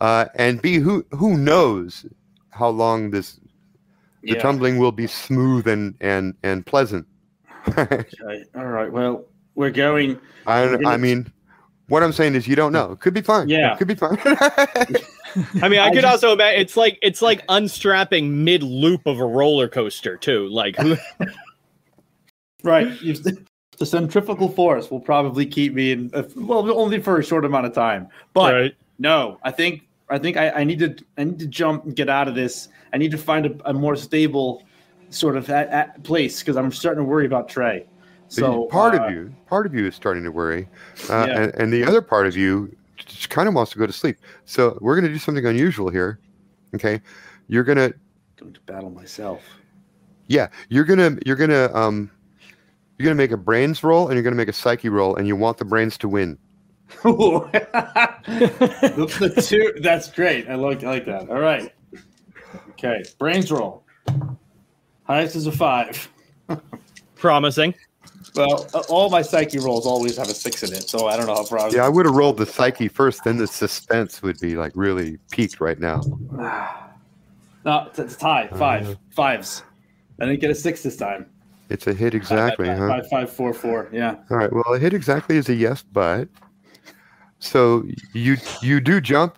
Uh, and B, who who knows how long this the yeah. tumbling will be smooth and and and pleasant. (laughs) Okay. All right. Well, we're going. I We're gonna- I mean, what I'm saying is you don't know. It could be fine. Yeah. it could be fine. (laughs) I mean, I, I could just- also imagine it's like it's like unstrapping mid loop of a roller coaster too. Like who, (laughs) Right. You- the centrifugal force will probably keep me in. uh, Well, only for a short amount of time. But right? no, I think I think I, I need to I need to jump and get out of this. I need to find a, a more stable sort of at, at place because I'm starting to worry about Trey. So part uh, of you, part of you is starting to worry, uh, Yeah. and, and the other part of you just kind of wants to go to sleep. So we're going to do something unusual here. Okay, you're gonna, going to battle myself. yeah, you're gonna, you're gonna, um, you're gonna make a brains roll and you're gonna make a psyche roll, and you want the brains to win. Ooh. the, the two. That's great. I like I like that. All right. Okay. Brains roll. Highest is a five. Promising. Well, uh, all my psyche rolls always have a six in it, so I don't know how proud. Yeah, I would have rolled the psyche first, then the suspense would be like really peaked right now. (sighs) No, it's, it's tie. Five. Fives. I didn't get a six this time. It's a hit exactly, Five, huh? five, five, four, four. Yeah. All right. Well, a hit exactly is a yes, but so you you do jump,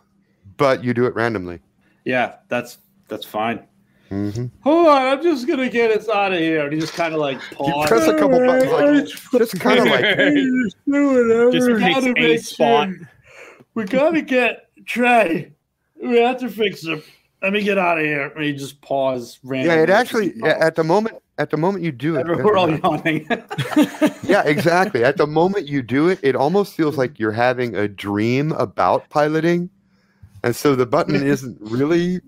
but you do it randomly. Yeah. That's that's fine. hmm Hold on, I'm just gonna get us out of here. And he just kind of like You press a couple buttons, like just kind of like (laughs) Just We gotta a make spot. sure- We gotta get Trey. We have to fix him. Let me get out of here. And he just pause. yeah. It actually at the moment at the moment you do it. We're all yawning. (laughs) yeah, exactly. At the (laughs) moment you do it, it almost feels like you're having a dream about piloting, and so the button (laughs) isn't really,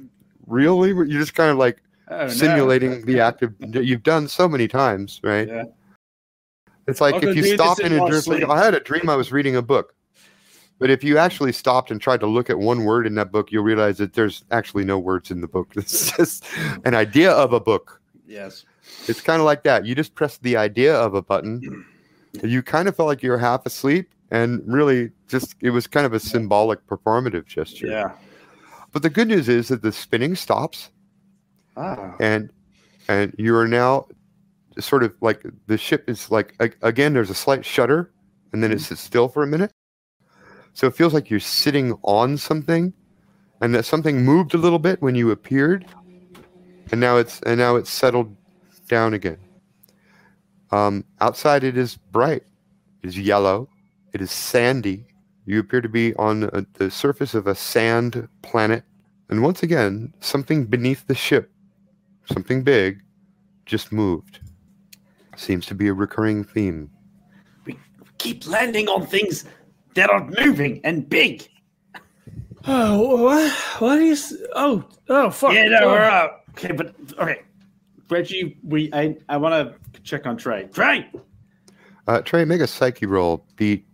really. You're just kind of like Oh, no. simulating the act of you've done so many times, right? Yeah. It's like if you stop in a dream, like, I had a dream I was reading a book. But if you actually stopped and tried to look at one word in that book, you'll realize that there's actually no words in the book. It's just an idea of a book. Yes. It's kind of like that. You just press the idea of a button. You kind of felt like you were half asleep, and really just it was kind of a symbolic performative gesture. Yeah. But the good news is that the spinning stops Ah. and and you are now sort of like the ship is like again there's a slight shudder and then it sits still for a minute so it feels like you're sitting on something and that something moved a little bit when you appeared and now it's and now it's settled down again um, outside it is bright it is yellow it is sandy you appear to be on a, the surface of a sand planet and once again something beneath the ship something big just moved. Seems to be a recurring theme. We keep landing on things that are moving and big. Oh, what? What is? Oh, oh, fuck. Yeah, no, Oh. we're up. Okay, but okay. Reggie, we I, I want to check on Trey. Trey, Uh, Trey, make a psyche roll. Beat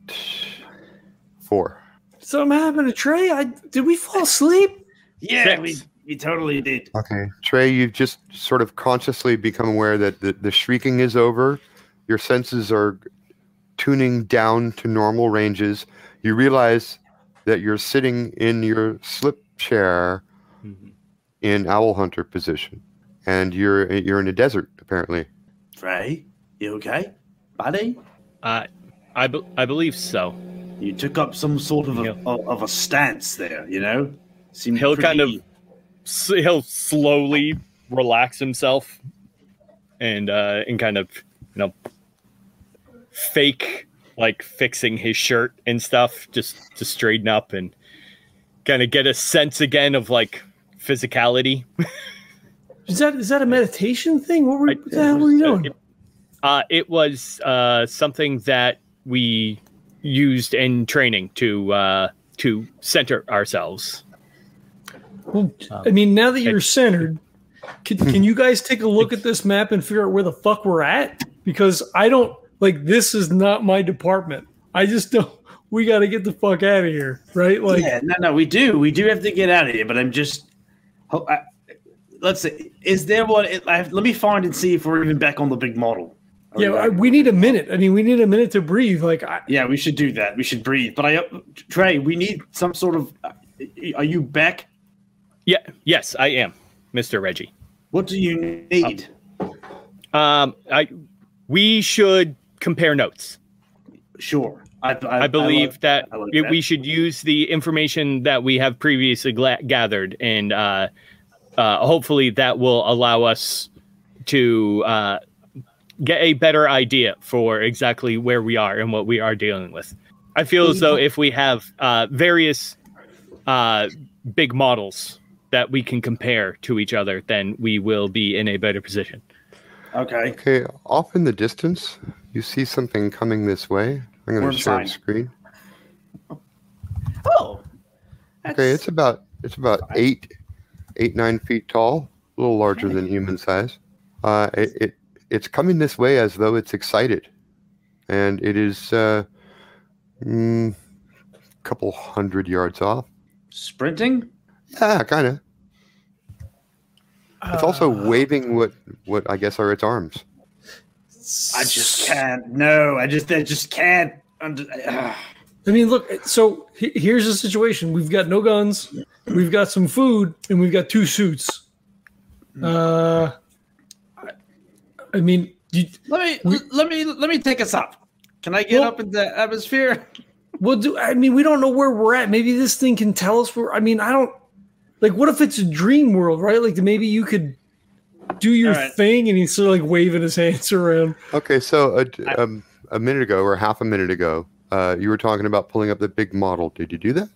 four. Something happened to Trey. I did we fall asleep? yeah, Six. we we totally did. Okay. Trey, you've just sort of consciously become aware that the, the shrieking is over. Your senses are tuning down to normal ranges. You realize that you're sitting in your slip chair in owl hunter position. And you're you're in a desert, apparently. Trey, you okay, buddy? Uh, I, be- I believe so. You took up some sort of a, Yeah. of, of a stance there. You know, seemed He'll kind of- he'll slowly relax himself and uh, and kind of you know fake like fixing his shirt and stuff just to straighten up and kind of get a sense again of like physicality. (laughs) Is that is that a meditation thing? What were I- what the hell were you doing? It, uh, it was uh, something that we used in training to uh, to center ourselves. Well, I mean, now that you're it- centered, can, can you guys take a look at this map and figure out where the fuck we're at? Because I don't like this is not my department. I just don't. We got to get the fuck out of here, right? Like, yeah, no, no, we do, we do have to get out of here. But I'm just, ho- I, let's see, is there one? I have, let me find and see if we're even back on the big model. Are yeah, back? I, we need a minute. I mean, we need a minute to breathe. Like, I, yeah, we should do that. We should breathe. But I, Trey, we need some sort of. Are you back? Yeah, yes, I am, Mister Reggie. What do you need? Um, I we should compare notes. Sure, I, I, I believe like- that, I like we- that. we should use the information that we have previously gla- gathered, and uh, uh, hopefully that will allow us to uh, get a better idea for exactly where we are and what we are dealing with. I feel as though if we have uh, various uh, big models that we can compare to each other, then we will be in a better position. Okay. Okay, off in the distance, you see something coming this way. I'm going to share the screen. Oh. Okay, it's about it's about eight, eight nine feet tall, a little larger than human size. Uh, it, it it's coming this way as though it's excited, and it is uh, mm, a couple hundred yards off. sprinting. Yeah, kind of. It's also uh, waving what what I guess are its arms. I just can't. No, I just, I just can't. Under. I mean, look. So here's the situation: we've got no guns, we've got some food, and we've got two suits. Uh, I- I mean, you, let me, let me, let me take us up. Can I get Well- up in the atmosphere? (laughs) well, do I mean we don't know where we're at? Maybe this thing can tell us where. I mean, I don't like. What if it's a dream world, right? Like maybe you could do your All right. thing, and he's sort of like waving his (laughs) hands around. Okay, so a, I- um, a minute ago or half a minute ago, uh, you were talking about pulling up the big model. Did you do that?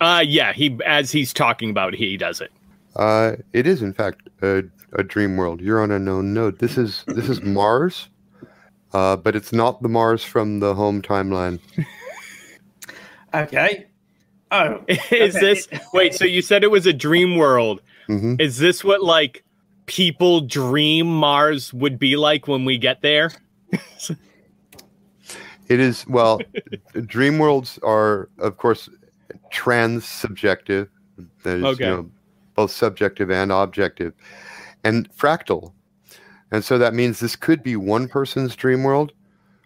Uh, yeah, he as he's talking about, it, he does it. Uh, it is in fact a, a dream world. You're on a known node. This is this is Mars, uh, but it's not the Mars from the home timeline. (laughs) Okay. Oh, (laughs) Is Okay. this wait? So you said it was a dream world. hmm Is this what like people dream Mars would be like when we get there? (laughs) It is well, dream worlds are of course trans-subjective. That is, Okay. you know, both subjective and objective, and fractal. And so that means this could be one person's dream world,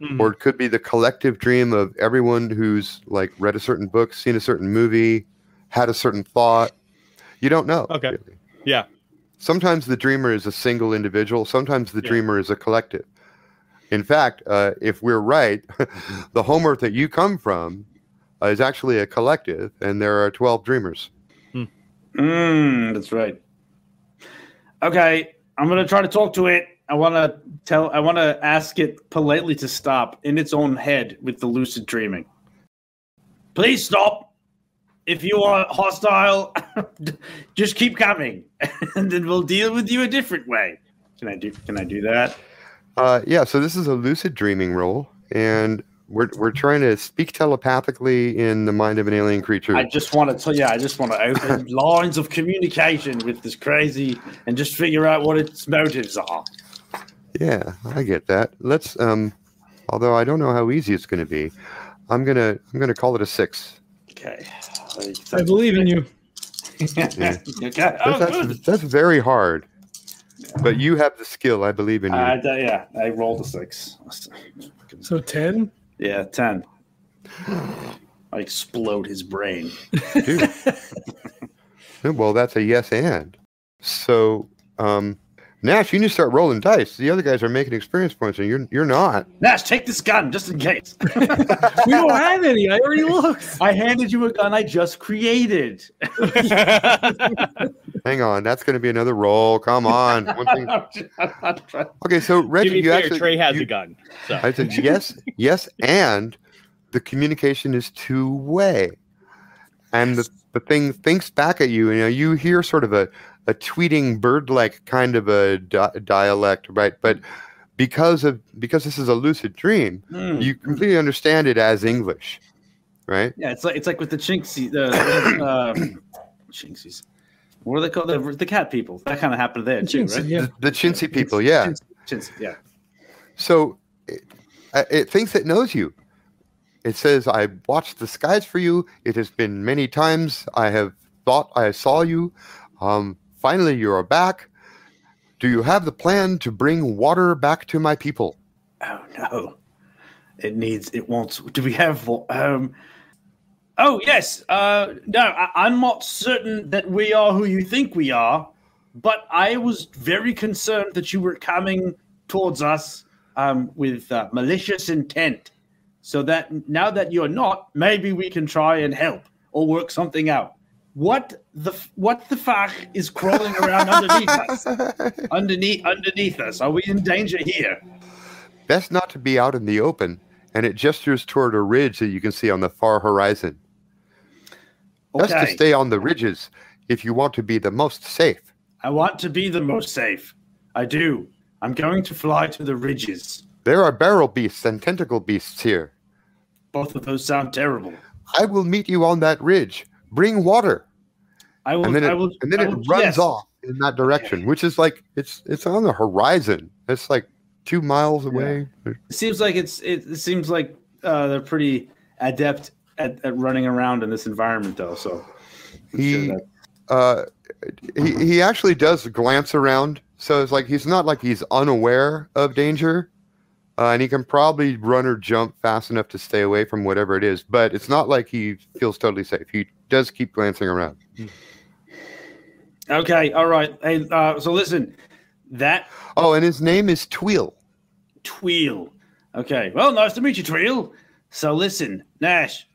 Mhm. or it could be the collective dream of everyone who's like read a certain book, seen a certain movie, had a certain thought. You don't know. Okay. really. Yeah. Sometimes the dreamer is a single individual. Sometimes the Yeah. dreamer is a collective. In fact, uh, if we're right, (laughs) the homework that you come from uh, is actually a collective, and there are twelve dreamers. Mm, that's right. Okay, I'm gonna try to talk to it. I want to tell. I want to ask it politely to stop in its own head with the lucid dreaming. Please stop. If you are hostile, (laughs) just keep coming, (laughs) and then we'll deal with you a different way. Can I do? Can I do that? Uh, yeah, so this is a lucid dreaming role, and we're we're trying to speak telepathically in the mind of an alien creature. I just want to tell. Yeah, I just want to open (laughs) lines of communication with this crazy and just figure out what its motives are. yeah, I get that. Let's um, although I don't know how easy it's going to be, I'm gonna I'm gonna call it a six. Okay. I believe in you. yeah. (laughs) okay. Oh, that's, good. that's very hard, but you have the skill. I believe in you. Uh, yeah, I rolled a six. So ten. Yeah, ten. I explode his brain. Dude. (laughs) well, that's a yes and. So, um, Nash, you need to start rolling dice. The other guys are making experience points, and you're you're not. Nash, take this gun just in case. (laughs) We don't have any. I already looked. I handed you a gun I just created. (laughs) Hang on, that's going to be another roll. Come on. (laughs) One thing- (laughs) Okay, so To Reggie, be you fair, actually Trey has you- a gun. So. I said yes, yes, and the communication is two way, and the, the thing thinks back at you. You know, you hear sort of a a tweeting bird like kind of a di- dialect, right? But because of because this is a lucid dream, Hmm. you completely understand it as English, right? Yeah, it's like it's like with the chinksy, the (coughs) uh, chinksies. What are they called? The, the cat people. That kind of happened there too, Chintzy, right? yeah. The, the chintzy people, yeah. Chintzy, chintzy, yeah. So it, uh, it thinks it knows you. It says, I watched the skies for you. It has been many times. I have thought I saw you. Um, finally, you are back. Do you have the plan to bring water back to my people? Oh no, it needs. It wants. Do we have? Um. Oh yes. Uh. No, I, I'm not certain that we are who you think we are, but I was very concerned that you were coming towards us um, with uh, malicious intent. So that now that you're not, maybe we can try and help or work something out. What the f- what the fuck is crawling around underneath us? (laughs) Underneath underneath us. Are we in danger here? Best not to be out in the open. And it gestures toward a ridge that you can see on the far horizon. Best to stay on the ridges if you want to be the most safe. I want to be the most safe. I do. I'm going to fly to the ridges. There are barrel beasts and tentacle beasts here. Both of those sound terrible. I will meet you on that ridge. Bring water. I will. and then it, will. and then it will- runs yes. off in that direction, which is like it's it's on the horizon. It's like two miles away. It seems like it's. It, it seems like uh, they're pretty adept at, at running around in this environment, though. So He- sure Uh, he he actually does glance around, so it's like he's not like he's unaware of danger, uh, and he can probably run or jump fast enough to stay away from whatever it is. But it's not like he feels totally safe. He does keep glancing around. okay. All right. Hey. Uh, so listen. That Oh, and his name is Tweel. Tweel. Okay. Well, nice to meet you, Tweel. So listen, Nash.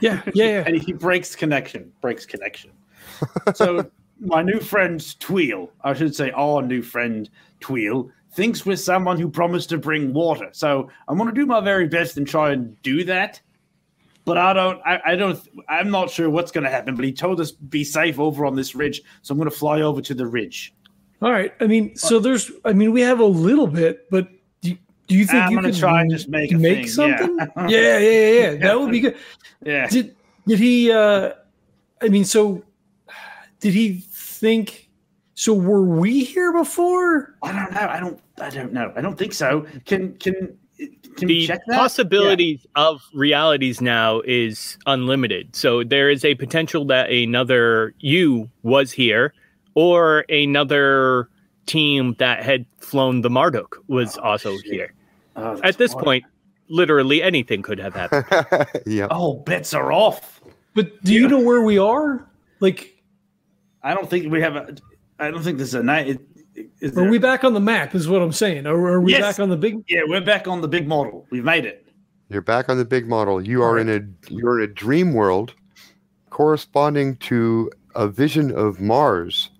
Yeah, (laughs) yeah, yeah. and he breaks connection. Breaks connection. so (laughs) my new friend Tweel, I should say our new friend Tweel, thinks we're someone who promised to bring water. So I'm gonna do my very best and try and do that. But I don't I, I don't I'm not sure what's gonna happen, but he told us be safe over on this ridge. So I'm gonna fly over to the ridge. All right. I mean, so there's. I mean, we have a little bit, but do you, think I'm you gonna could try and just make a make thing, something? (laughs) Yeah. yeah, yeah, yeah, That would be good. (laughs) Yeah. Did did he? uh I mean, so did he think? So were we here before? I don't know. I don't I don't know. I don't think so. Can can can we the check that? The possibilities of realities now is unlimited. So there is a potential that another you was here, or another team that had flown the Marduk was Oh, also shit. here. Oh, At this hard. point, literally anything could have happened. (laughs) yeah. Oh, bets are off. But do you know where we are? Like, I don't think we have a. I don't think there's a night. Is are there- we back on the map? Is what I'm saying. Are, are we Yes. back on the big? Yeah, we're back on the big model. We've made it. You're back on the big model. You are in a you're in a dream world corresponding to a vision of Mars.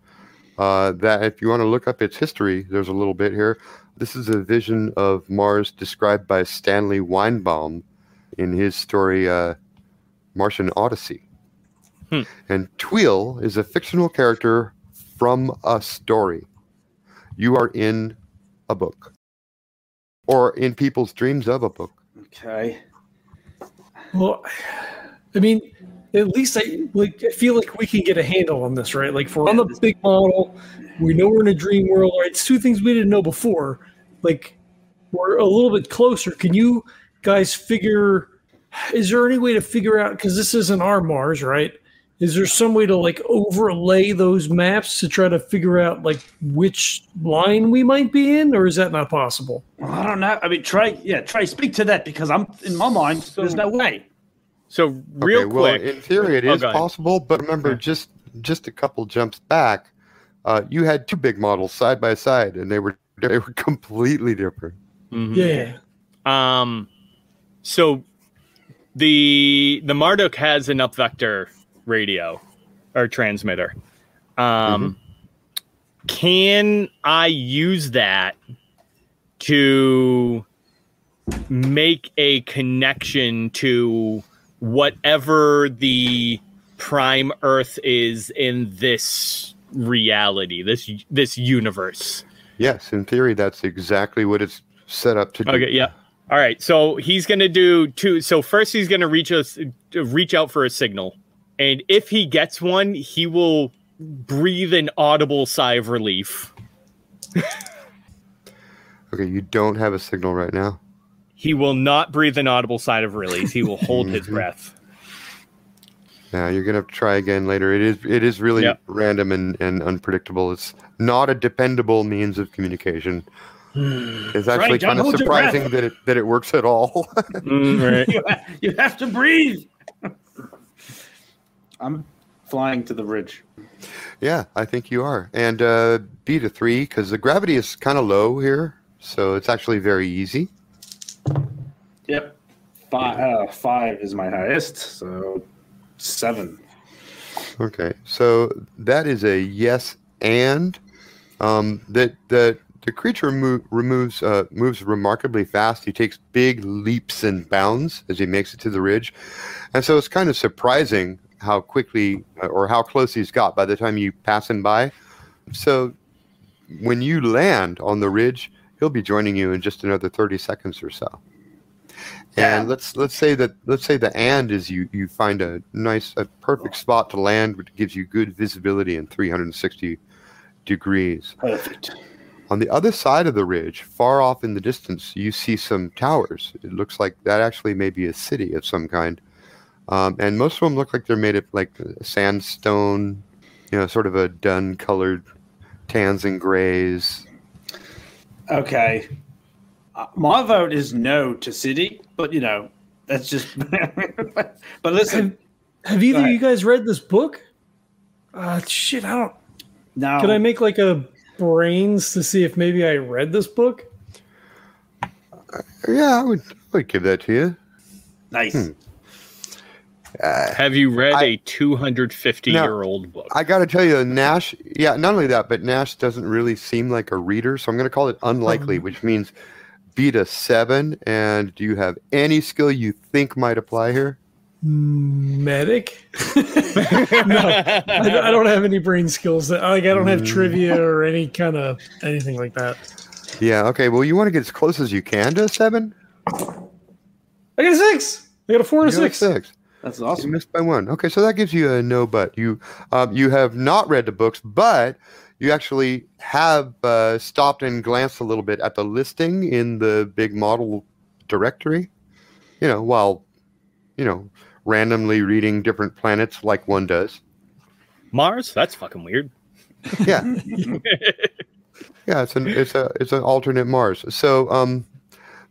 Uh, that if you want to look up its history, there's a little bit here. This is a vision of Mars described by Stanley Weinbaum in his story uh, Martian Odyssey. Hmm. And Tweel is a fictional character from a story. You are in a book, or in people's dreams of a book. Okay. Well, I mean, at least I like. I feel like we can get a handle on this, right? Like, if we're on the big model. We know we're in a dream world. Right? It's two things we didn't know before. Like, we're a little bit closer. Can you guys figure? Is there any way to figure out? Because this isn't our Mars, right? Is there some way to like overlay those maps to try to figure out like which line we might be in, or is that not possible? Well, I don't know. I mean, Trey. Yeah, Trey, speak to that because I'm in my mind. there's no way. So real okay, well, in theory, it is Oh, is go ahead. possible, but remember, Okay. just just a couple jumps back, uh, you had two big models side by side, and they were they were (laughs) completely different. Mhm. Yeah. Um, so the the Marduk has an up vector radio or transmitter. Um, can I use that to make a connection to whatever the prime Earth is in this reality, this this universe? Yes, in theory, that's exactly what it's set up to do. Okay, yeah. All right. So he's gonna do two. So first, he's gonna reach us, reach out for a signal, and if he gets one, he will breathe an audible sigh of relief. (laughs) Okay, you don't have a signal right now. He will not breathe an audible sigh of release. He will hold his (laughs) Mhm. breath. Yeah, you're gonna try again later. It is it is really Yep. random and, and unpredictable. It's not a dependable means of communication. It's actually Right, kind of hold your breath. surprising that it that it works at all. (laughs) right. (laughs) You, ha- you have to breathe. I'm flying to the ridge. Yeah, I think you are. And uh, B to three, because the gravity is kind of low here, so it's actually very easy. Yep. Five, uh, five is my highest, so seven. Okay, so that is a yes and. Um, that that the creature mo- removes uh, moves remarkably fast. He takes big leaps and bounds as he makes it to the ridge, and so it's kind of surprising how quickly uh, or how close he's got by the time you pass him by. So when you land on the ridge, he'll be joining you in just another thirty seconds or so. Yeah. And let's let's say that let's say the and is you you find a nice a perfect spot to land which gives you good visibility in 360 degrees. Perfect. On the other side of the ridge, far off in the distance, you see some towers. It looks like that actually may be a city of some kind. Um, and most of them look like they're made of like sandstone, you know, sort of a dun colored tans and grays. Okay. Uh, my vote is no to city, but you know, that's just. (laughs) but listen, Have either of you guys read this book? Uh, shit, I don't. now Can I make like a brains to see if maybe I read this book? Yeah, I would, I would give that to you. nice. Hmm. Uh, Have you read I- a 250 year old book? I got to tell you, Nash. Yeah, not only that, but Nash doesn't really seem like a reader, so I'm going to call it unlikely, Um. which means beat a seven. And do you have any skill you think might apply here? Medic? (laughs) no, (laughs) I, I don't have any brain skills. That, like I don't have trivia or any kind of anything like that. Yeah. Okay. Well, you want to get as close as you can to a seven. I got a six. I got a four and a You a six. six. That's You awesome. missed by one. Okay, so that gives you a no. But you, um, you have not read the books, but you actually have uh, stopped and glanced a little bit at the listing in the big model directory. You know, while you know randomly reading different planets like one does. Mars? That's fucking weird. Yeah, (laughs) yeah. It's an it's a it's an alternate Mars. So um,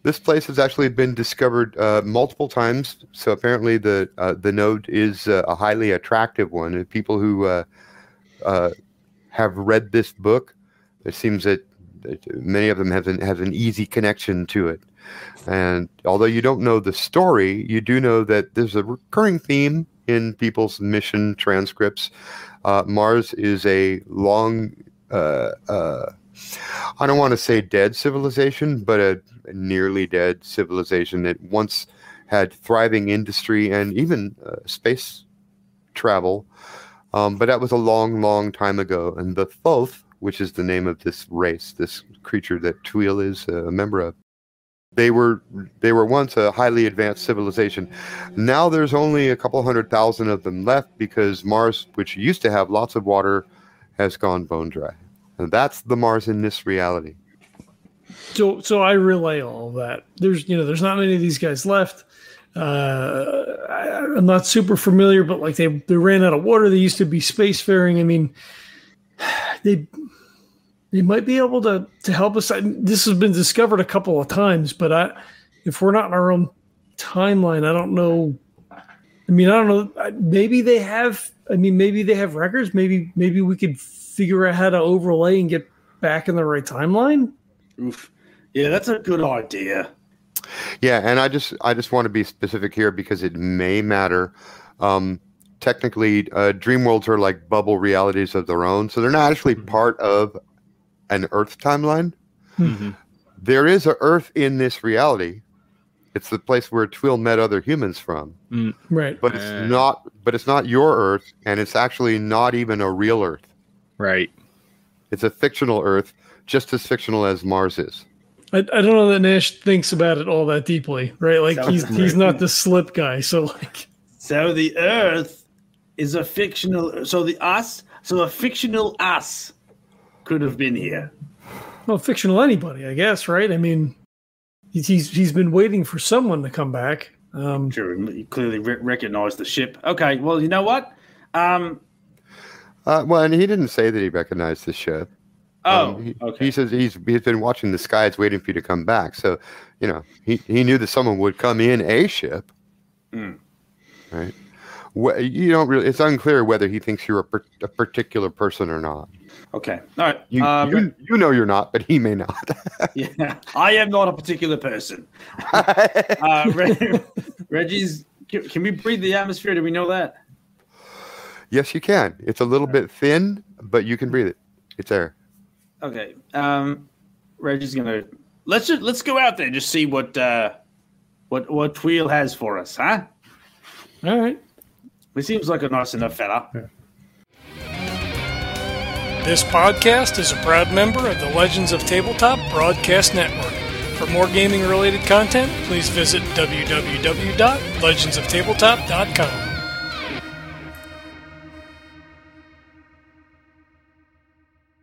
this place has actually been discovered uh, multiple times. So apparently, the uh, the node is uh, a highly attractive one. People who uh, uh, have read this book, it seems that, that many of them have an have an easy connection to it. And although you don't know the story, you do know that there's a recurring theme in people's mission transcripts. Uh, Mars is a long I don't want to say dead civilization, but a, nearly dead civilization that once had thriving industry and even uh, space travel. Um, but that was a long, long time ago. And the Thoth, which is the name of this race, this creature that Tweel is a member of, they were they were once a highly advanced civilization. Now there's only a couple hundred thousand of them left because Mars, which used to have lots of water, has gone bone dry. And that's the Mars in this reality. So, so I relay all that. There's, you know, there's not many of these guys left. Uh, I, I'm not super familiar, but like they they ran out of water. They used to be spacefaring. I mean, (sighs) they they might be able to to help us. I, This has been discovered a couple of times, but I, if we're not in our own timeline, I don't know. I mean, I don't know. Maybe they have. I mean, maybe they have records. Maybe maybe we could figure out how to overlay and get back in the right timeline. Oof. Yeah, that's a good idea. Yeah, and I just I just want to be specific here because it may matter. Um, technically, uh, dream worlds are like bubble realities of their own, so they're not actually mm-hmm. part of an Earth timeline. Mm-hmm. There is a Earth in this reality. It's the place where Tweel met other humans from. Mm. Right. But it's uh. not. But it's not your Earth, and it's actually not even a real Earth. Right. It's a fictional Earth, just as fictional as Mars is. I, I don't know that Nash thinks about it all that deeply, right? Like Sounds he's he's not the slip guy. So like So the Earth is a fictional so the us so a fictional us could have been here. Well, fictional anybody, I guess, right? I mean he's he's, he's been waiting for someone to come back. Um, sure, you clearly re- recognized the ship. Okay, well, you know what? Um, uh, well, and he didn't say that he recognized the ship. Oh, um, he, okay. He says he's he's been watching the skies, waiting for you to come back. So, you know, he, he knew that someone would come in a ship, mm. right? Well, you don't really. It's unclear whether he thinks you're a, per, a particular person or not. Okay, all right. You, uh, you, you, know you're not, but he may not. (laughs) yeah, I am not a particular person. (laughs) uh, (laughs) Reggie's. Can, can we breathe the atmosphere? Do we know that? Yes, you can. It's a little bit thin, but you can breathe it. It's there. Okay. Um, Reggie's gonna let's just let's go out there and just see what uh, what what Tweel has for us, huh? All right. He seems like a nice enough fella. Yeah. This podcast is a proud member of the Legends of Tabletop Broadcast Network. For more gaming related content, please visit www.legendsoftabletop.com.